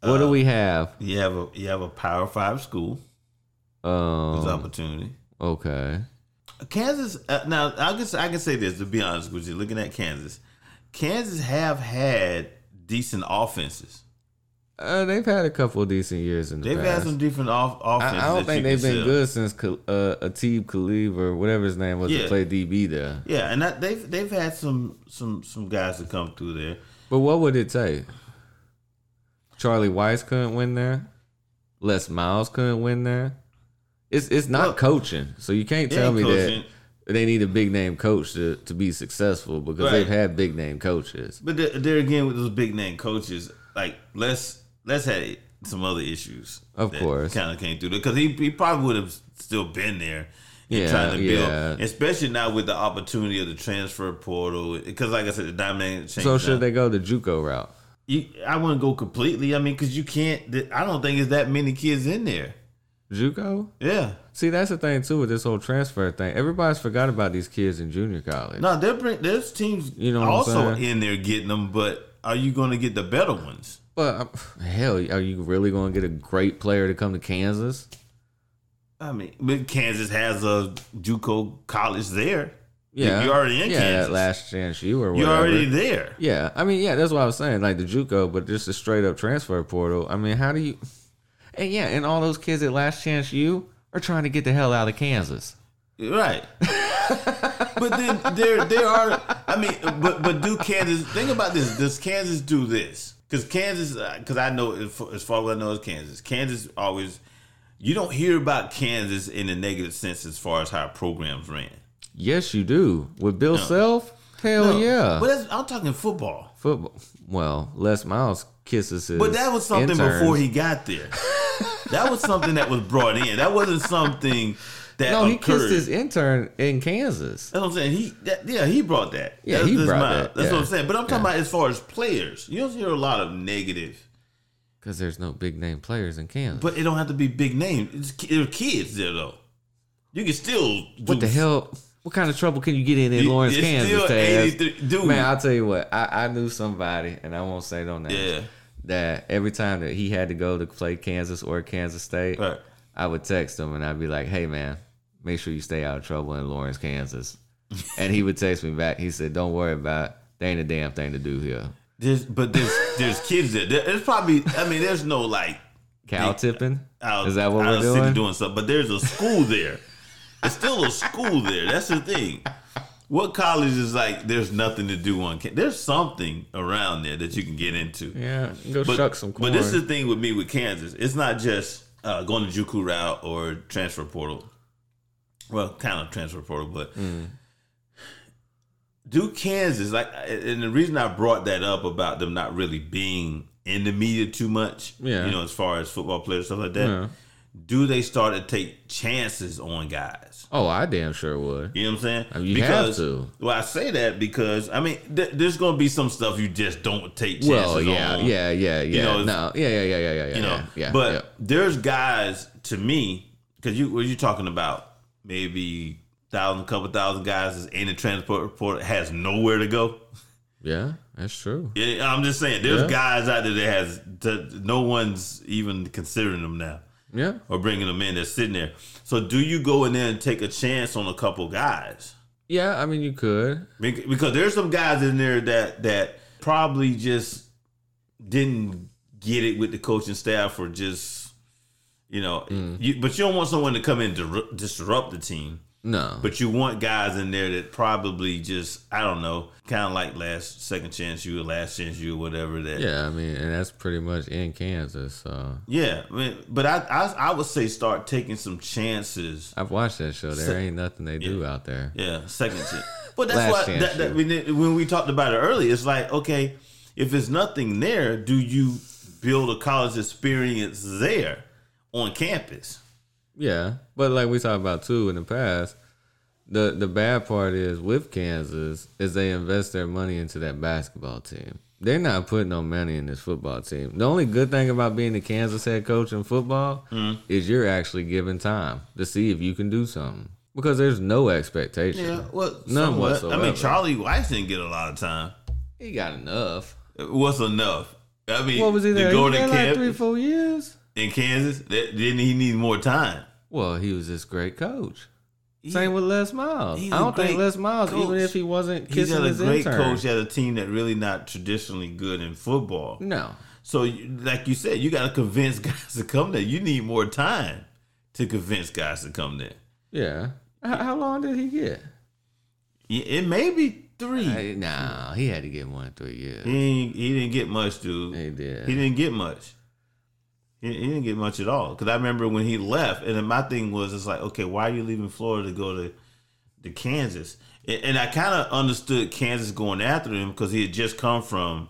What do Uh, we have? You have a you have a Power Five school. Um, opportunity. okay. Kansas. Uh, now, I guess I can say this to be honest with you. Looking at Kansas, Kansas have had decent offenses. Uh, they've had a couple of decent years in the They've past. had some different off- offenses. I, I don't think they've been sell. good since uh, Aqib Talib or whatever his name was to Yeah. play DB there. Yeah, and that, they've they've had some some some guys to come through there. But what would it take? Charlie Weis couldn't win there. Les Miles couldn't win there. It's it's not Well, coaching, so you can't tell me coaching. that they need a big name coach to, to be successful because Right. they've had big name coaches. But there, there again with those big name coaches, like Les Les had some other issues. Of course. kind of came through because he he probably would have still been there. and Yeah, trying to build, yeah. especially now with the opportunity of the transfer portal. Because, like I said, the dynamic changed. So should now. they go the JUCO route? You, I wouldn't go completely. I mean, because you can't. I don't think there's that many kids in there. JUCO? Yeah. See, that's the thing too with this whole transfer thing. Everybody's forgot about these kids in junior college. No, they're bring, there's teams You know also in there getting them, but are you going to get the better ones? But hell, are you really going to get a great player to come to Kansas? I mean, but Kansas has a JUCO college there. Yeah, you're already in yeah, Kansas. Last Chance U or You're already there. Yeah, I mean, yeah, that's what I was saying, like the JUCO, but just a straight up transfer portal. I mean, how do you? And yeah, and all those kids at Last Chance U are trying to get the hell out of Kansas. Right. but then there there are I mean but but do Kansas think about this does Kansas do this because Kansas uh, because I know as far- as I know is Kansas Kansas always you don't hear about Kansas in a negative sense as far as how programs ran Yes, you do with Bill Self. Hell No, yeah, but that's, I'm talking football football. Well, Les Miles kisses his. but that was something interns. before he got there that was something that was brought in that wasn't something that No, he occurred. kissed his intern in Kansas. That's what I'm saying. He, that, yeah, he brought that. Yeah, that's, he brought my- that, That's yeah. what I'm saying. But I'm talking Yeah. about as far as players. You don't hear a lot of negative, Because there's no big name players in Kansas. but it don't have to be big name. It's, there are kids there though. You can still. what do- the hell? What kind of trouble can you get in in Lawrence, it's Kansas? Taz? dude. Man, I'll tell you what. I, I knew somebody, and I won't say no names. Yeah. That every time that he had to go to play Kansas or Kansas State, Right. I would text him and I'd be like, "Hey, man, make sure you stay out of trouble in Lawrence, Kansas." and he would text me back. He said, "Don't worry about. It. There ain't a damn thing to do here." There's, but there's there's kids there. There- There's probably. I mean, there's no like. Cow tipping? Out, Is that what we're of the city doing? doing something, but there's a school there. It's still a school there. That's the thing. What college is like? There's nothing to do on. Can- There's something around there that you can get into. Yeah, go But, shuck some corn. but this is the thing with me with Kansas. It's not just uh, going to JUCO route or transfer portal. Well, kind of transfer portal, but Mm. do Kansas like? And the reason I brought that up about them not really being in the media too much, Yeah. you know, as far as football players stuff like that. Yeah. Do they start to take chances on guys? Oh, I damn sure would. You know what I'm saying? I mean, you have to. Well, I say that because I mean, th- there's going to be some stuff you just don't take chances Well, yeah, on. yeah, yeah, yeah. know, no, yeah, yeah, yeah, yeah, yeah, yeah. You know, yeah, yeah, but yeah. there's guys to me because you what you talking about? Maybe thousand, couple thousand guys is in the transfer portal has nowhere to go. yeah, that's true. Yeah, I'm just saying, there's guys out there that has that no one's even considering them now Yeah, or bringing them in. They're sitting there. So do you go in there and take a chance on a couple guys? yeah. I mean, you could. Because there's some guys in there that that probably just didn't get it with the coaching staff or just you know. Mm. You, but you don't want someone to come in disrupt- disrupt the team. No, But you want guys in there that probably just I don't know, kind of like last second chance you or Last Chance U or whatever that. yeah. I mean, and that's pretty much in Kansas. So Yeah, I mean, but I, I I would say start taking some chances. I've watched that show. There Se- ain't nothing they do out there. Yeah, second chance. But that's why that, that, yeah. when, when we talked about it earlier, it's like okay, if there's nothing there, do you build a college experience there on campus? Yeah, but like we talked about too in the past, the the bad part is with Kansas is they invest their money into that basketball team. They're not putting no money in this football team. The only good thing about being the Kansas head coach in football mm-hmm. is you're actually given time to see if you can do something because there's no expectation. Yeah, well, None somewhat. I mean, Charlie Weis didn't get a lot of time. He got enough. What's enough? I mean, What was he to there? go he to there like camp three, four years. In Kansas, that, didn't he need more time? Well, he was this great coach. Same with Les Miles. I don't think Les Miles, even if he wasn't He's kissing got a great intern. coach at a team that really not traditionally good in football. No, So, like you said, you got to convince guys to come there. You need more time to convince guys to come there. yeah. How, how long did he get? Yeah, It may be three. I, nah, he had to get one three years. He he didn't get much, dude. He did. He didn't get much. He, he didn't get much at all. Because I remember when he left, and then my thing was, it's like, okay, why are you leaving Florida to go to, to Kansas? And, and I kind of understood Kansas going after him because he had just come from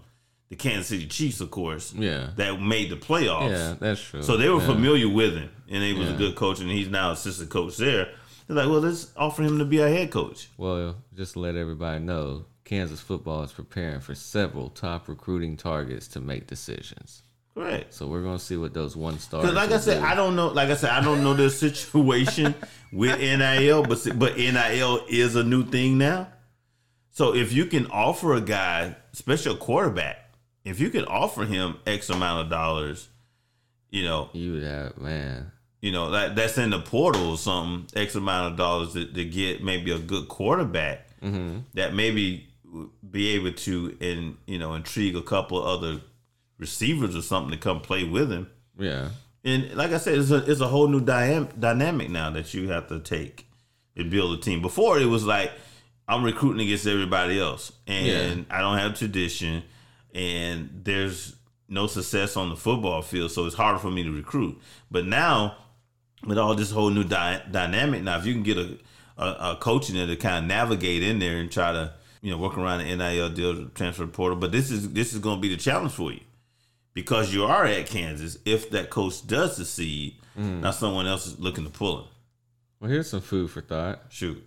the Kansas City Chiefs, of course, Yeah. that made the playoffs. Yeah, that's true. So they were yeah. familiar with him, and he was a good coach, and he's now assistant coach there. They're like, well, let's offer him to be our head coach. Well, just to let everybody know, Kansas football is preparing for several top recruiting targets to make decisions. Correct. So we're gonna see what those one stars. Because like I said, I don't know. Like I said, I don't know the situation with NIL, but but NIL is a new thing now. So if you can offer a guy, especially a quarterback, if you can offer him X amount of dollars, you know, you would have man. you know that that's in the portal or something, X amount of dollars to, to get maybe a good quarterback mm-hmm. that maybe be able to and you know intrigue a couple other receivers or something to come play with him. Yeah, And like I said, it's a it's a whole new dy- dynamic now that you have to take and build a team. Before it was like I'm recruiting against everybody else, and I don't have tradition, and there's no success on the football field, so it's harder for me to recruit. But now, with all this whole new dy- dynamic, now if you can get a a, a coach in there to kind of navigate in there and try to you know work around the NIL deal, transfer portal, but this is this is going to be the challenge for you because you are at Kansas. If that coach does succeed, now someone else is looking to pull him. well, here's some food for thought. Shoot,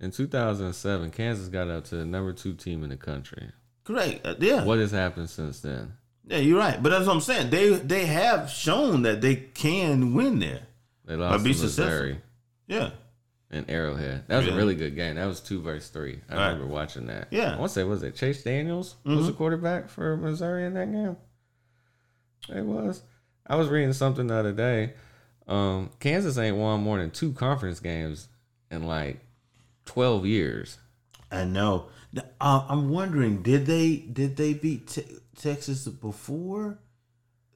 In 2007, Kansas got up to the number two team in the country. correct. Uh, yeah, What has happened since then? yeah, you're right. But that's what I'm saying. They they have shown that they can win there. They lost be to Missouri Yeah, and Arrowhead. That was a Really? really good game. That was two versus three. I Right. remember watching that. Yeah. Mm-hmm. I want to say was it Chase Daniels was the quarterback for Missouri in that game. It was. I was reading something the other day. Um, Kansas ain't won more than two conference games in like twelve years. I know. Uh, I'm wondering, did they did they beat te- Texas before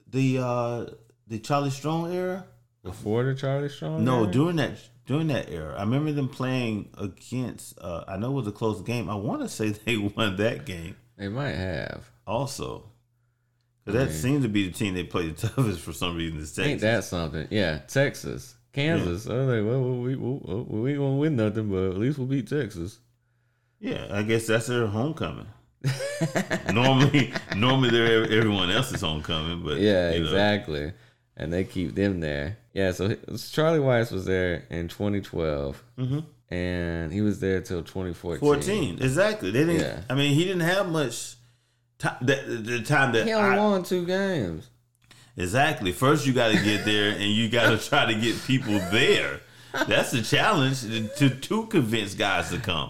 the uh the Charlie Strong era? Before the Charlie Strong? No, era? during that during that era, I remember them playing against. Uh, I know it was a close game. I want to say they won that game they might have. also. That seems to be the team they play the toughest for some reason. Is Ain't that something? Yeah, Texas, Kansas. I was like, well, we we we ain't gonna win nothing, but at least we'll beat Texas. Yeah, I guess that's their homecoming. normally, normally they're everyone else's homecoming, but Yeah, you know. exactly. And they keep them there. Yeah, so Charlie Weis was there in 2012, Mm-hmm. and he was there till 2014. 14, exactly. They didn't. Yeah. I mean, he didn't have much. The, the time that He only I, won two games. exactly. First, you got to get there, and you got to try to get people there. That's the challenge to to convince guys to come.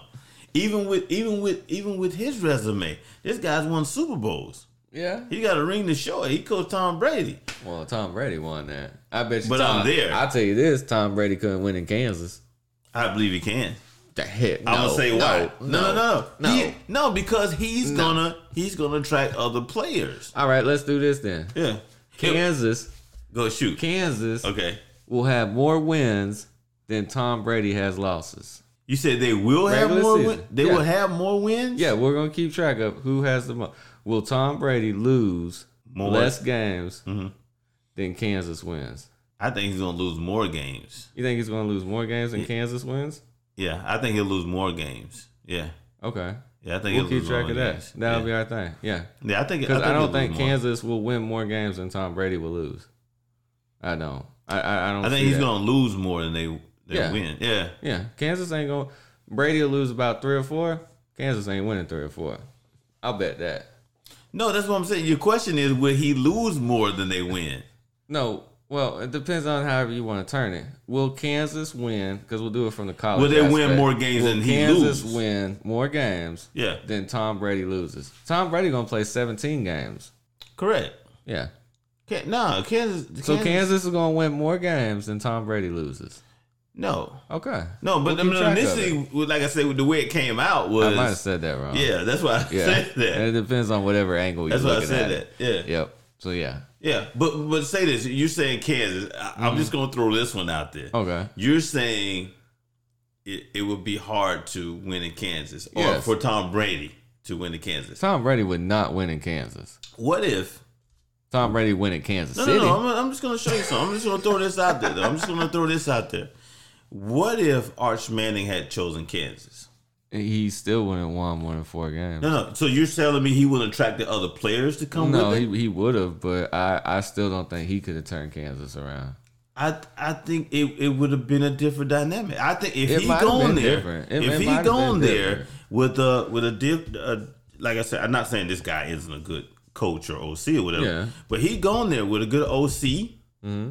Even with even with even with his resume, this guy's won Super Bowls. Yeah. He got a ring to show it. He coached Tom Brady. Well, Tom Brady won that. I bet you. But Tom, I'm there. I'll tell you this: Tom Brady couldn't win in Kansas. I believe he can. The heck, I'm gonna say why. No, No, no, no, no. He- no, because he's No. gonna he's gonna attract other players. All right, let's do this then. Yeah. Kansas, Go shoot. Kansas Okay. will have more wins than Tom Brady has losses. You said they will have more. season. Win- they Yeah. will have more wins. Yeah, we're gonna keep track of who has the most. Will Tom Brady lose More. less games Mhm. than Kansas wins? I think he's gonna lose more games. You think he's gonna lose more games than Kansas wins? Yeah, I think he'll lose more games. Yeah, Okay, yeah, I think we'll he'll keep lose track more of that. games. That'll yeah. be our thing. Yeah, Yeah, I think because I, he'll don't think more. Kansas will win more games than Tom Brady will lose. I don't. I I, I don't. I think he's that. gonna lose more than they they Yeah. win. Yeah, Yeah, Kansas ain't going. to Brady will lose about three or four. Kansas ain't winning three or four. I'll bet that. no, that's what I'm saying. Your question is, will he lose more than they win? No, well, it depends on however you want to turn it. Will Kansas win? Because we'll do it from the college. Will they win more games Will than he Kansas lose? win more games Yeah, than Tom Brady loses? Tom Brady gonna play 17 games. correct. Yeah. Can, no, Kansas. So Kansas is gonna win more games than Tom Brady loses. No, Okay. no, but We'll I mean, initially, like I said, with the way it came out was I might have said that wrong. yeah. That's why I Yeah. said that. And it depends on whatever angle you're That's why I said at. that. it. Yeah. Yep. So yeah. Yeah, but but say this. You're saying Kansas. I, I'm just mm-hmm. gonna throw this one out there. Okay. You're saying it, it would be hard to win in Kansas, or Yes. for Tom Brady to win in Kansas. Tom Brady would not win in Kansas. What if? Tom Brady win in Kansas No, City. no, no. I'm, I'm just gonna show you something. I'm just gonna throw this out there. Though. I'm just gonna throw this out there. What if Arch Manning had chosen Kansas? He still wouldn't won more than four games. No, no. So you're telling me he would attract the other players to come No, he, he would have, but I, I still don't think he could have turned Kansas around. I I think it, it would have been a different dynamic. I think if It he gone there. It- if it he gone there different. with a with a diff, uh, like I said, I'm not saying this guy isn't a good coach or OC or whatever, Yeah. but he gone there with a good OC hmm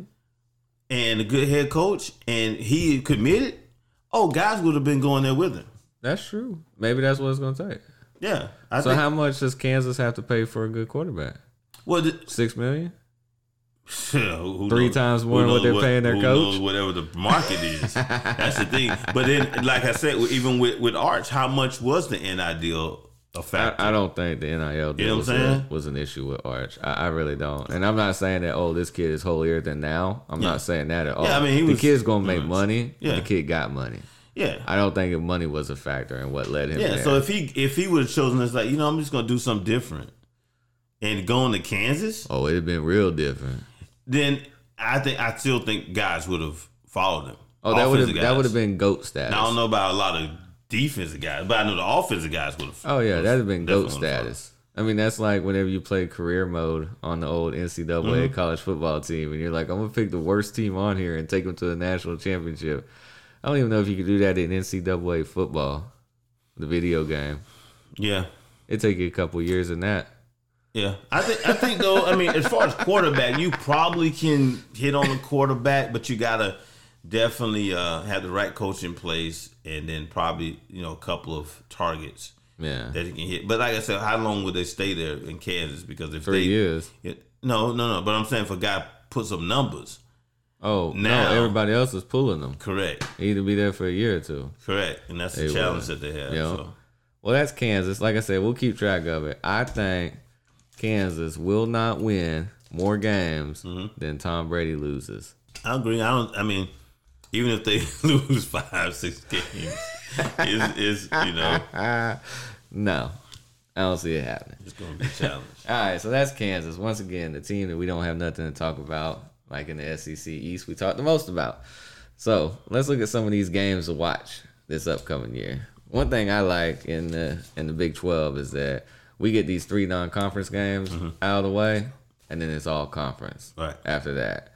and a good head coach, and he committed. Oh, guys would have been going there with him. That's true. Maybe that's what it's going to take. Yeah, I So think. how much does Kansas have to pay for a good quarterback? well, the, Six million? Three knows- times more than what they're paying their coach? whatever the market is. That's the thing. But then, like I said, even with with Arch, how much was the NIL deal a I, factor? I don't think the NIL You know deal was, a, was an issue with Arch. I, I really don't. And I'm not saying that, oh, this kid is holier than now. I'm Yeah. not saying that at all. Yeah, I mean, he the kid's going to make money. Yeah. The kid got money. Yeah, I don't think money was a factor in what led him yeah. there. So if he if he would have chosen this, like you know, I'm just gonna do something different, and going to Kansas, oh, it'd been real different. then I think I still think guys would have followed him. Oh, that would have that would have been goat status. Now, I don't know about a lot of defensive guys, but I know the offensive guys would have. Oh yeah, that'd have been goat status. I mean, that's like whenever you play career mode on the old NCAA Mm-hmm. college football team, and you're like, I'm gonna pick the worst team on here and take them to the national championship. I don't even know if you could do that in NCAA football, the video game. Yeah, It take you a couple years in that. Yeah, I think I think though. I mean, as far as quarterback, you probably can hit on the quarterback, but you gotta definitely uh, have the right coach in place, and then probably you know a couple of targets Yeah, that you can hit. But like I said, how long would they stay there in Kansas? Because if three they years. It, no, no, no. But I'm saying if a guy puts up numbers, Oh Now- no, everybody else is pulling them. correct, Either be there for a year or two. correct, and that's the challenge will. that they have. Yeah. So. Well, that's Kansas. Like I said, we'll keep track of it. I think Kansas will not win more games Mm-hmm. than Tom Brady loses. I agree. I don't. I mean, even if they lose five, six games, is is you know No, I don't see it happening. it's going to be a challenge. All right, so that's Kansas. Once again, the team that we don't have nothing to talk about, like in the SEC East, we talk the most about. So let's look at some of these games to watch this upcoming year. One thing I like in the in the Big Twelve is that we get these three non-conference games out of the way, and then it's all conference Right. after that.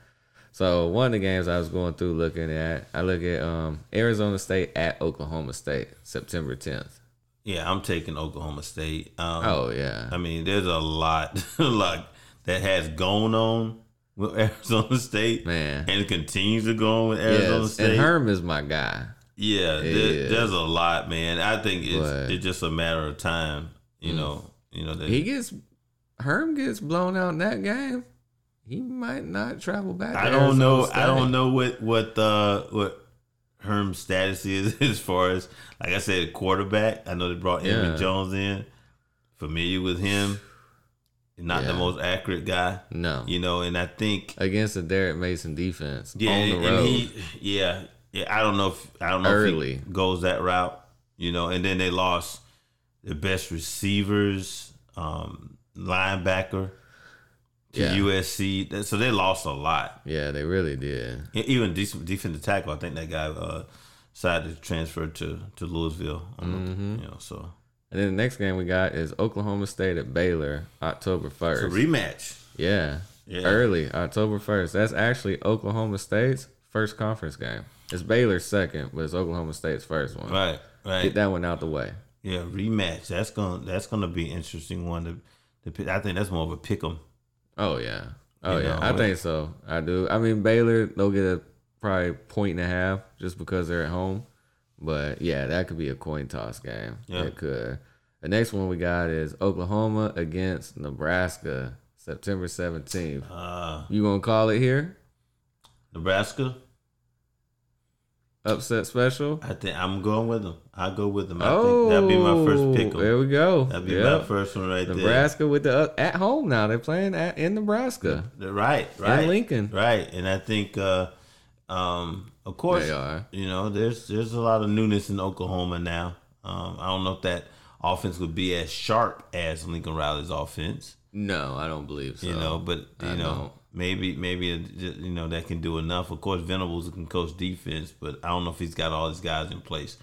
So one of the games I was going through looking at, I look at um, Arizona State at Oklahoma State, September 10th. Yeah, I'm taking Oklahoma State. Um, Oh yeah, I mean, there's a lot, like that has gone on with Arizona State, man. and it continues to go on with Arizona Yes, State. and Herm is my guy. Yeah, there, there's a lot, man. I think it's But- Mm. it's just a matter of time. You know, you know that He gets Herm gets blown out in that game. He might not travel back. I don't Arizona know. State. I don't know what what uh what Herm's status is as far as like I said, quarterback. I know they brought Yeah. Jones in. Familiar with him. Not the most accurate guy, No, you know. And I think against the Derek Mason defense yeah, on the and road. he yeah yeah. I don't know if I don't know Early. if he goes that route, you know. And then they lost the best receivers, um, linebacker to Yeah. USC. So they lost a lot. yeah, they really did. Even def- defensive tackle, I think that guy uh, decided to transfer to to Louisville. I don't know, Mm-hmm. You know, so And then the next game we got is Oklahoma State at Baylor, October it's a first. rematch. yeah. Yeah. early October first. That's actually Oklahoma State's first conference game. It's Baylor's second, but it's Oklahoma State's first one. Right, right. Get that one out the way. Yeah, rematch. That's gonna that's gonna be an interesting one to, to. I think that's more of a pick 'em. Oh yeah. Oh You yeah. know, I it- think so. I do. I mean Baylor they'll get a probably point and a half just because they're at home. But yeah, that could be a coin toss game. Yeah. It could. The next one we got is Oklahoma against Nebraska, September seventeenth. Uh, You gonna call it here? Nebraska. Upset special? I think I'm going with them. I go with them. I oh, think that'd be my first pick. There we go. That'd be Yep. my first one right there. Nebraska with the uh, at home now. They're playing at in Nebraska. Right, right, Lincoln. right. And I think, uh, um, of course, They are. you know, there's there's a lot of newness in Oklahoma now. Um, I don't know if that offense would be as sharp as Lincoln Riley's offense, No, I don't believe so. you know, but you I know, don't. maybe maybe you know that can do enough. Of course, Venables can coach defense, but I don't know if he's got all these guys in place.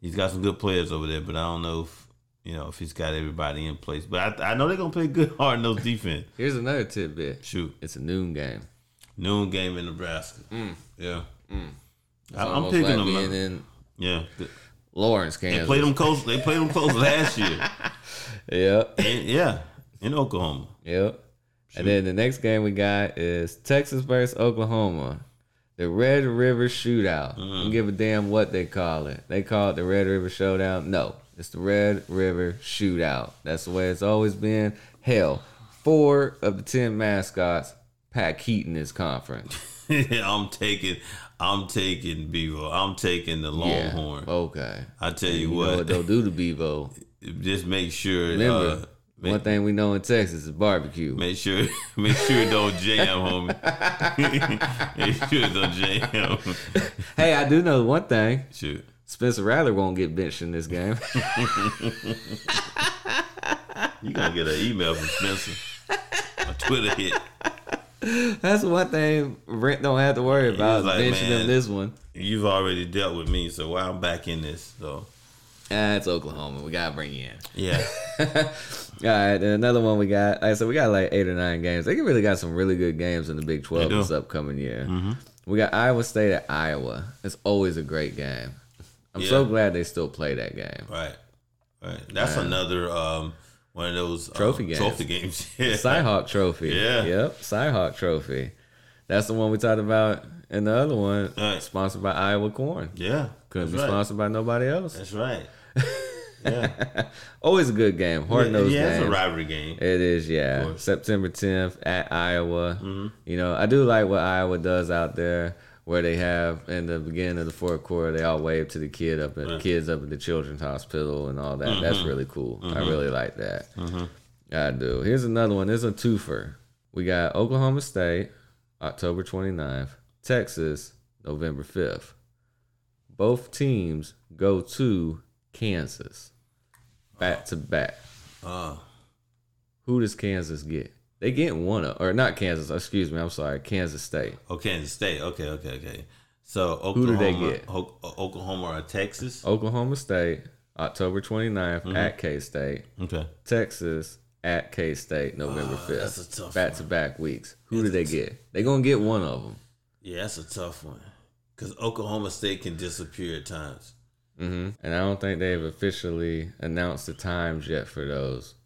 He's got some good players over there, but I don't know if you know if he's got everybody in place. But I, I know they're gonna play good hard in those defense. Here's another tidbit. Shoot, It's a noon game. noon game in Nebraska. Yeah, I, It's I'm picking like them. up. in Yeah, Lawrence, they played them close. They played them close last year. Yeah, And, yeah, in Oklahoma. Yep. And then the next game we got is Texas versus Oklahoma. The Red River Shootout. Mm-hmm. Don't give a damn what they call it. They call it the Red River Showdown. No, it's the Red River Shootout. That's the way it's always been. Hell, four of the ten mascots pack heat in this conference. I'm taking. I'm taking Bevo. I'm taking the Longhorn. Yeah. Okay. I tell you, You what, what they'll do to Bevo. just make sure. Remember, uh, make, one thing we know in Texas is barbecue. make sure, make sure it don't jam, homie. make sure it don't jam. Hey, I do know one thing. Shoot. Spencer Rattler won't get benched in this game. You gonna get an email from Spencer, a Twitter hit. That's one thing Rent don't have to worry about like, him this one. You've already dealt with me, so why I'm back in this? So Ah, it's Oklahoma. We gotta bring you in. yeah, All right, another one we got. Like I said, we got like eight or nine games. They really got some really good games in the Big Twelve this upcoming year. We got Iowa State at Iowa. It's always a great game. I'm so glad they still play that game. right, right. That's another um one of those um, Trophy games. Trophy games. Yeah. Cyhawk Trophy. Yeah. Yep. Cyhawk Trophy. That's the one we talked about, and the other one Right. sponsored by Iowa Corn. Yeah, Couldn't be right. sponsored by nobody else. That's right. Yeah, Always a good game. Hard nosed yeah, game. it's a rivalry game. It is, yeah. September 10th at Iowa. Mm-hmm. You know, I do like what Iowa does out there, where they have in the beginning of the fourth quarter, they all wave to the kid up at Right. kids up at the children's hospital and all that. That's mm-hmm. really cool. I mm-hmm. really like that. Mm-hmm. I do. Here's another one. This is a twofer. We got Oklahoma State, October 29th, Texas, November 5th. Both teams go to Kansas, back to back. Uh, Who does Kansas get? They get one of, or not Kansas. Excuse me. I'm sorry, Kansas State. oh, Kansas State. Okay, okay, okay. So Oklahoma, Who do they get? O- Oklahoma or Texas? Oklahoma State, October 29th Mm-hmm. at K State. Okay. Texas at K State, November Ah, 5th. that's a tough back to back weeks. Who do they get? They gonna get one of them. Yeah, that's a tough one because Oklahoma State can disappear at times. hmm And I don't think they've officially announced the times yet for those.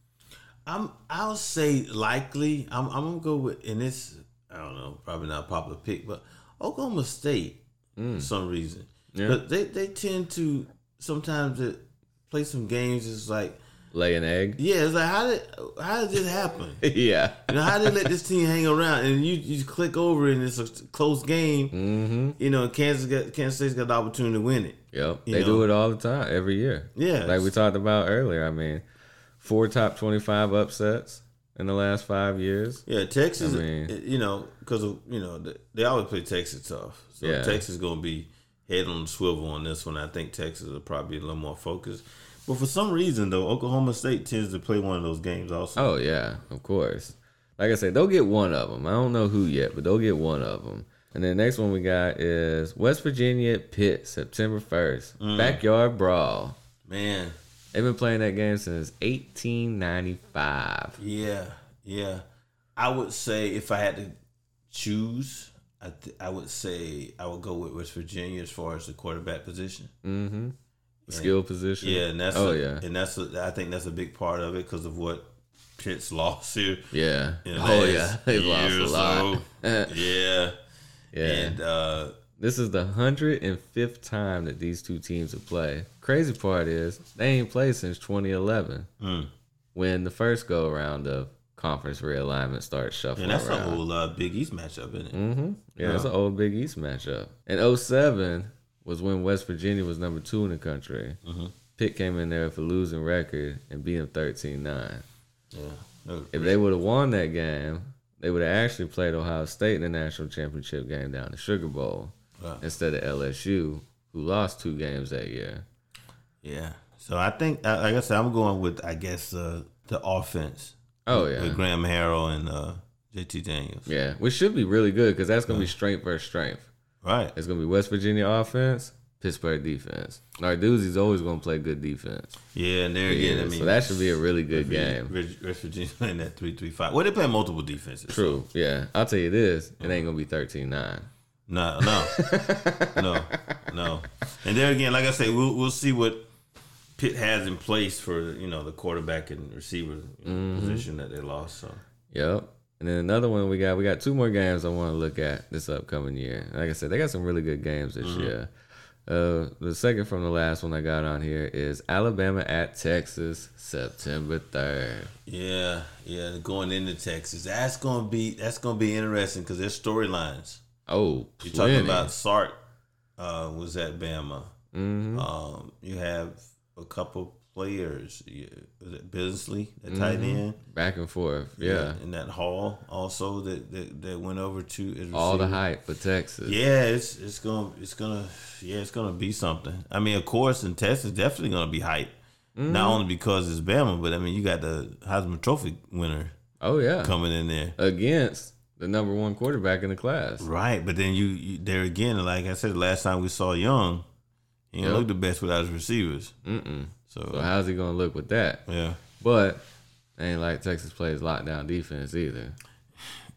I'm I'll say likely. I'm I'm gonna go with and this I don't know, probably not a popular pick, but Oklahoma State for some reason. Yeah. But they, they tend to sometimes it, play some games it's like Lay an egg. yeah, it's like how did how did this happen? yeah. You know, how did they let this team hang around and you you click over and it's a close game, Mm-hmm. you know, Kansas got Kansas State's got the opportunity to win it. Yep. They know. do it all the time, every year. Yeah. Like we talked about earlier. I mean, four top 25 upsets in the last five years. Yeah, Texas. I mean- you know, because you know they, always play Texas tough. So Yeah. Texas is gonna be head on the swivel on this one. I think Texas will probably be a little more focused. But for some reason, though, Oklahoma State tends to play one of those games also. Oh, yeah, of course. Like I said, they'll get one of them. I don't know who yet, but they'll get one of them. And then the next one we got is West Virginia Pitt, September 1st. Mm. Backyard Brawl. Man, They've been playing that game since 1895. yeah, yeah. I would say if I had to choose, I th- I would say I would go with West Virginia as far as the quarterback position. Mm-hmm. Skill position. Yeah, and that's Oh, a, yeah. and that's a, I think that's a big part of it because of what Pitt's lost here. Yeah. Oh, yeah. They've lost a lot. so. yeah. yeah. And uh, This is the hundred and fifth time that these two teams have played. Crazy part is they ain't played since 2011, mm. when the first go around of conference realignment started shuffling and that's a around. whole uh, Big East matchup, isn't it? hmm Yeah, it's Yeah. an old Big East matchup. And 07 was when West Virginia was number two in the country. Mhm. Pitt came in there with a losing record and beat them 13 9. Yeah. If they would have won that game, they would have actually played Ohio State in the national championship game down the Sugar Bowl Right. instead of LSU, who lost two games that year. Yeah. So I think, like I said, I'm going with I guess uh, the offense Oh, yeah. with Graham Harrell and uh, JT Daniels. Yeah, which should be really good because that's going to be strength versus strength. Right. It's going to be West Virginia offense, Pittsburgh defense. Our Narduzzi's always going to play good defense. Yeah, and there again, Yeah, I mean, so that should be a really good game. West Virginia playing that three three five. Well, they play multiple defenses. True. Yeah. I'll tell you this it ain't going to be 13 9. No, no, no, no. And there again, like I say, we'll we'll see what Pitt has in place for you know the quarterback and receiver know, position that they lost. So Yep. And then another one we got, we got two more games I want to look at this upcoming year. Like I said, they got some really good games this year. Uh, the second from the last one I got on here is Alabama at Texas, September 3rd. yeah, yeah, going into Texas, that's gonna be that's gonna be interesting because there's storylines. Oh, You're talking about Sark uh, was at Bama. Mhm. Um, you have a couple players. Was it Bisley, the tight end? back and forth. Mm-hmm. Yeah. And that Hall also that that, that went over to All the hype for Texas. Yeah, it's it's gonna it's gonna yeah it's gonna be something. I mean, of course, in Texas, definitely gonna be hype. Mm-hmm. Not only because it's Bama, but I mean, you got the Heisman Trophy winner Oh, yeah. coming in there. Against the number one quarterback in the class. Right, but then you, you there again, like I said, the last time we saw Young, he Yep. look the best without his receivers. Mm-mm. So, So, how's he to look with that? yeah, But ain't like Texas plays lockdown defense either.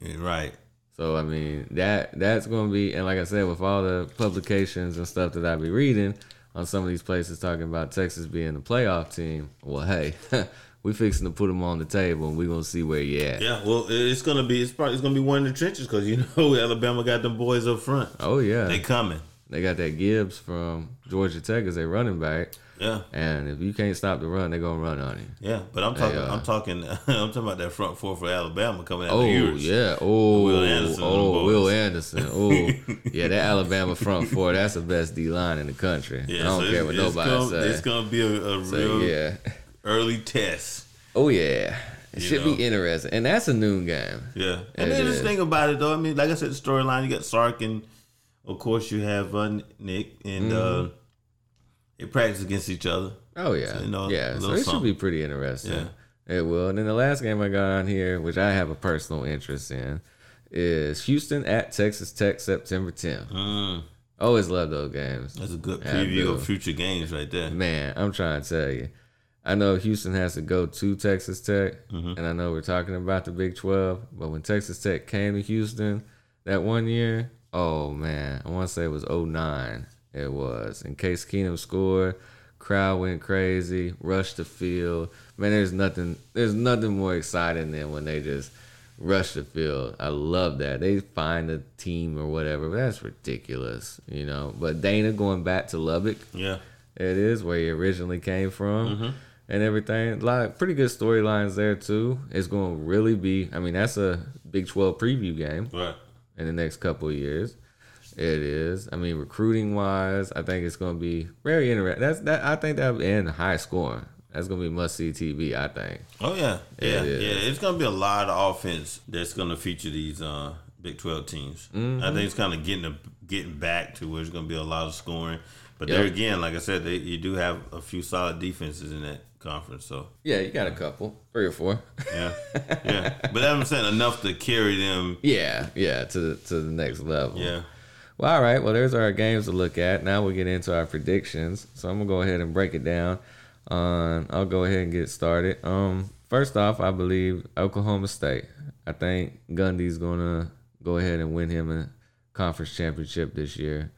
yeah, right. So I mean that that's gonna be and like I said, with all the publications and stuff that I be reading on some of these places talking about Texas being the playoff team, well hey, we fixing to put them on the table and we're gonna see where you at. Yeah, well, it's gonna be it's probably it's gonna be one of the trenches because you know Alabama got them boys up front. Oh yeah. They coming. They, got that Gibbs from Georgia Tech as a running back. Yeah, And if you can't stop the run, they're gonna run on you. yeah. But I'm talking, uh, I'm talking, I'm talking about that front four for Alabama coming out Oh yeah. Oh Will Anderson oh. Will Anderson. Oh yeah, that Alabama front four, that's the best D line in the country. Yeah, I don't so care what it's nobody gonna, says. It's gonna be a, a So, real yeah. Early test. Oh yeah, it You should know. be interesting, and that's a noon game. Yeah. And then the is. thing about it though, I mean, like I said, the storyline, you got Sark and of course you have uh, Nick and Mm-hmm. uh they practice against each other. Oh yeah, So, you know, yeah. So it should be pretty interesting. Yeah. It will. And then the last game I got on here, which I have a personal interest in, is Houston at Texas Tech, September 10th. Mm, Always love those games. that's a good preview of future games right there. Man, I'm trying to tell you. I know Houston has to go to Texas Tech, Mm-hmm. and I know we're talking about the Big 12, but when Texas Tech came to Houston that one year, Oh man, I want to say it was 09. It was. In case Keenum scored, crowd went crazy, rushed the field. Man, there's nothing. There's nothing more exciting than when they just rush the field. I love that. They find a team or whatever. But that's ridiculous, you know. But Dana going back to Lubbock, Yeah. it is where he originally came from. Mm-hmm. And everything, like pretty good storylines there too. It's going to really be. I mean, that's a Big Twelve preview game Right. in the next couple of years. It is. I mean, recruiting wise, I think it's going to be very interesting. That's that. I think that and high scoring. That's going to be must see TV. I think. Oh yeah, yeah, It yeah. It's gonna be a lot of offense that's gonna feature these uh, Big Twelve teams. Mm-hmm. I think it's kind of getting a, getting back to where it's gonna be a lot of scoring. But Yep. there again, like I said, they, you do have a few solid defenses in that conference. So Yeah, you got a couple, three or four. yeah, yeah. But I'm saying enough to carry them. yeah, yeah, to the, to the next level. Yeah. Well, all right. Well, there's our games to look at. Now we get into our predictions. So I'm gonna go ahead and break it down. Um, I'll go ahead and get started. Um, first off, I believe Oklahoma State. I think Gundy's gonna go ahead and win him a conference championship this year.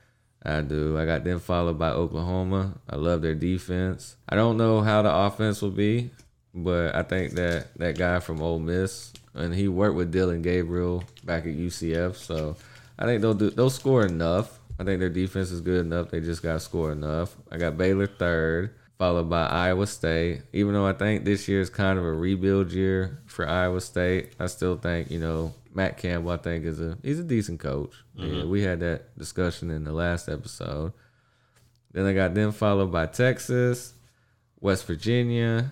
I do. I got them followed by Oklahoma. I love their defense. I don't know how the offense will be, but I think that that guy from Ole Miss and he worked with Dillon Gabriel back at UCF, so I think they'll do. They'll score enough. I think their defense is good enough. They just got to score enough. I got Baylor third, followed by Iowa State. Even though I think this year is kind of a rebuild year for Iowa State, I still think you know Matt Campbell. I think is a he's a decent coach. Yeah, mm-hmm. we had that discussion in the last episode. Then I got them followed by Texas, West Virginia.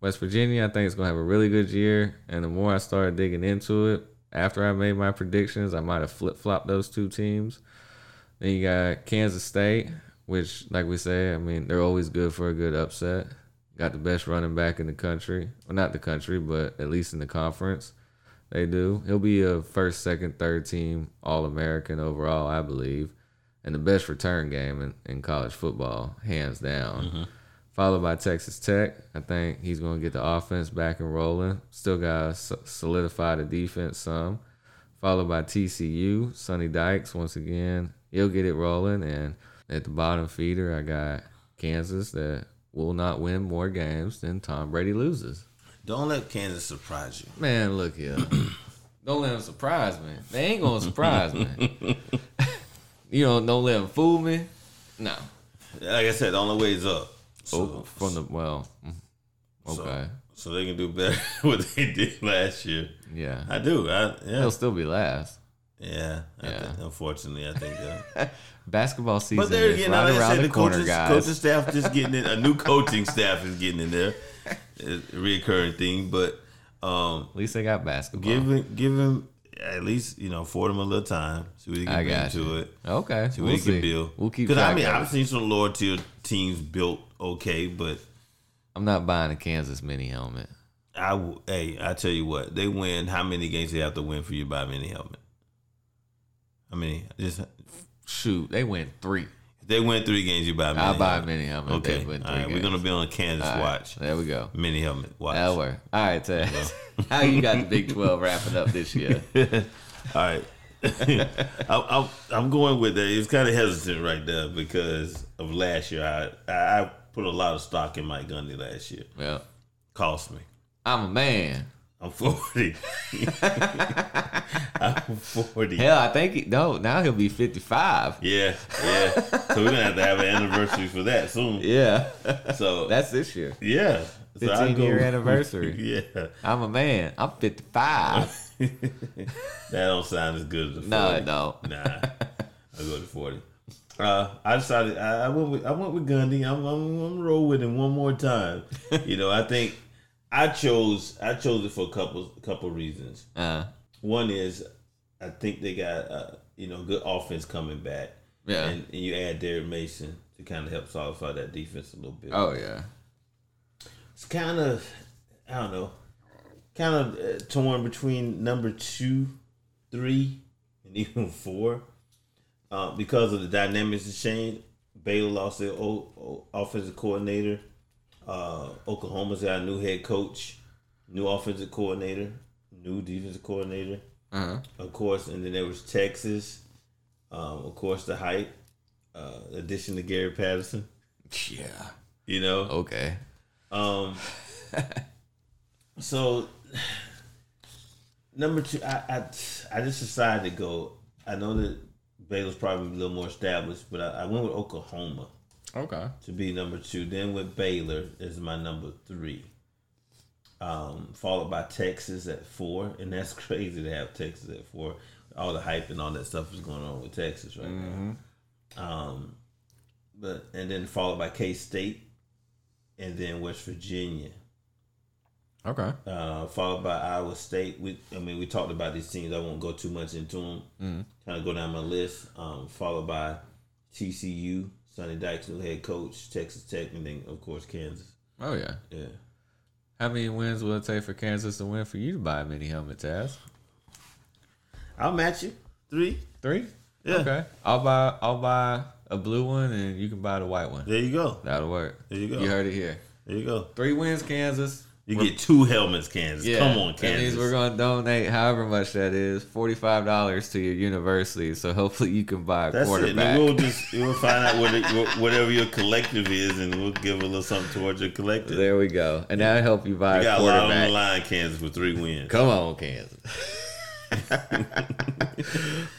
West Virginia, I think it's gonna have a really good year. And the more I started digging into it, after I made my predictions, I might have flip flopped those two teams. Then you got Kansas State, which, like we say, I mean, they're always good for a good upset. Got the best running back in the country. Well, not the country, but at least in the conference. They do. He'll be a first, second, third team All American overall, I believe. And the best return game in, in college football, hands down. Mm-hmm. Followed by Texas Tech. I think he's going to get the offense back and rolling. Still got to solidify the defense some. Followed by TCU, Sonny Dykes, once again. He'll get it rolling. And at the bottom feeder, I got Kansas that will not win more games than Tom Brady loses. Don't let Kansas surprise you. Man, look here. don't let them surprise me. They ain't gonna surprise me. you know, don't let them fool me. No. Like I said, the only way is up. So, Oh, from the well. mm, so- Okay. So, they can do better what they did last year. Yeah. I do. I, yeah. They'll still be last. Yeah. I Yeah. think- unfortunately, I think that. Basketball season But there is again, right around the the corner, coaches, guys. coaching staff just getting in. A new coaching staff is getting in there. It's reoccurring thing, but um, At least they got basketball. give him, give him at least you know afford him a little time. See what he can bring to it. okay. See what we'll he can build. We'll keep Because I mean, I've seen some lower tier teams built okay, but I'm not buying a Kansas mini helmet. I w- hey, I tell you what, they win. How many games they have to win for you to buy mini helmet? I mean, just Shoot, they win three. They win three games, you buy a mini. I'll buy a mini helmet. Okay, all right, we're gonna be on a Kansas right, watch. There we go. Mini helmet watch. That'll work. All right, Ted. How you got the Big 12 wrapping up this year? All right. I, I'm, I'm going with that. It's kind of hesitant right there because of last year. I, I put a lot of stock in Mike Gundy last year. Well, Cost me. I'm a man. I'm 40. I'm 40. Hell, I think he, no. Now he'll be 55. Yeah, yeah. So we're gonna have to have an anniversary for that soon. Yeah, So that's this year. yeah, So I 15 go- year anniversary. Yeah, I'm a man. I'm 55. that don't sound as good as 40. no, it don't. Nah, I go to forty. Uh, I decided I, I went with I went with Gundy. I'm I'm, I'm roll with him one more time. you know, I think I chose I chose it for a couple couple reasons. Uh, One is I think they got uh, you know good offense coming back. Yeah. and, and you add Derek Mason to kind of help solidify that defense a little bit. oh yeah. It's kind of I don't know, kind of uh, torn between number two, three, and even four, uh, because of the dynamics that changed. Baylor lost their o- o- offensive coordinator. Uh, Oklahoma's got a new head coach, new offensive coordinator, new defensive coordinator, Uh huh. of course, and then there was Texas. Um, of course, the hype. Uh, addition to Gary Patterson. Yeah. You know. Okay. Um. so number two, I, I I just decided to go. I know that Baylor's probably a little more established, but I, I went with Oklahoma Okay. to be number two. Then with Baylor is my number three. Um, followed by Texas at four, and that's crazy to have Texas at four. All the hype and all that stuff is going on with Texas right now. Um, but and then followed by K State, and then West Virginia. Okay. Uh, followed by Iowa State. We, I mean, we talked about these teams. I won't go too much into them. Kind of go down my list. Um, followed by TCU, Sonny Dykes, new head coach, Texas Tech, and then of course Kansas. Oh yeah. Yeah. How many wins will it take for Kansas to win for you to buy a mini helmet, Taz? I'll match you. Three. Three. Yeah. Okay. I'll buy. I'll buy a blue one, and you can buy the white one. There you go. That'll work. There you go. You heard it here. There you go. Three wins, Kansas. You get two helmets, Kansas. Yeah, Come on, That means Kansas. we're going to donate however much that is, forty five dollars to your university. So hopefully you can buy a That's quarterback. And we'll just we'll find out what it, whatever your collective is, and we'll give a little something towards your collective. there we go, and that'll help you buy We a got a lot on the line, Kansas, for three wins. Come on, Kansas.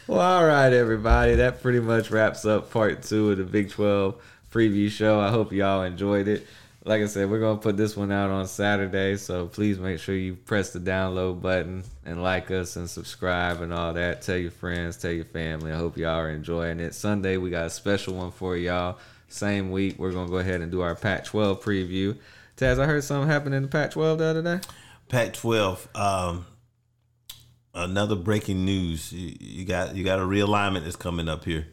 well, all right, everybody. That pretty much wraps up part two of the Big 12 preview show. I hope y'all enjoyed it. Like I said, we're going to put this one out on Saturday, so please make sure you press the download button and like us and subscribe and all that. Tell your friends, tell your family. I hope y'all are enjoying it. Sunday, we got a special one for y'all. Same week, we're going to go ahead and do our Pac 12 preview. Taz, I heard something happened in the Pac 12 the other day. Pac-12. Um, another breaking news. You, you got you got a realignment that's coming up here.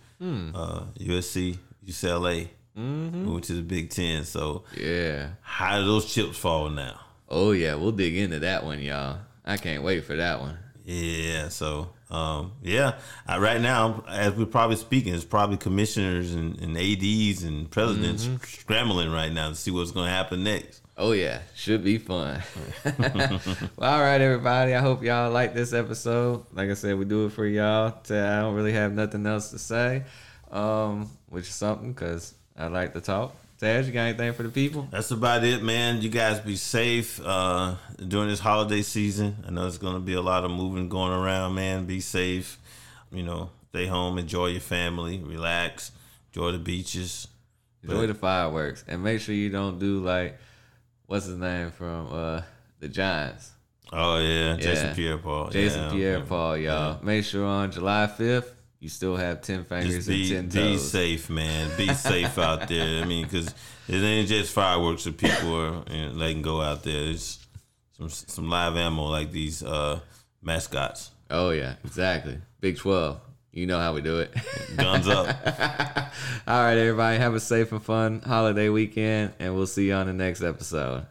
Uh, USC, UCLA moving to the Big Ten. So Yeah. how do those chips fall now? Oh yeah, we'll dig into that one, y'all. I can't wait for that one. Yeah. So um, yeah, uh, right now as we're probably speaking, it's probably commissioners and, and ads and presidents scrambling right now to see what's going to happen next. Oh yeah, should be fun. well, all right, everybody. I hope y'all like this episode. Like I said, we do it for y'all. I don't really have nothing else to say, um, which is something because I like to talk. Taz, you got anything for the people? That's about it, man. You guys be safe uh, during this holiday season. I know there's going to be a lot of moving going around, man. Be safe. You know, stay home, enjoy your family, relax, enjoy the beaches. Enjoy the fireworks and make sure you don't do like what's his name from uh, the Giants. Oh yeah, Jason Yeah. Pierre-Paul. Jason yeah, Pierre-Paul, y'all. Make sure on July 5th you still have ten fingers be and ten toes. be safe, man. Be safe out there. I mean, because it ain't just fireworks that people are you know, letting go out there. It's some some live ammo like these uh, mascots. Oh yeah, exactly. Big Twelve. You know how we do it. Guns up. All right, everybody, have a safe and fun holiday weekend, and we'll see you on the next episode.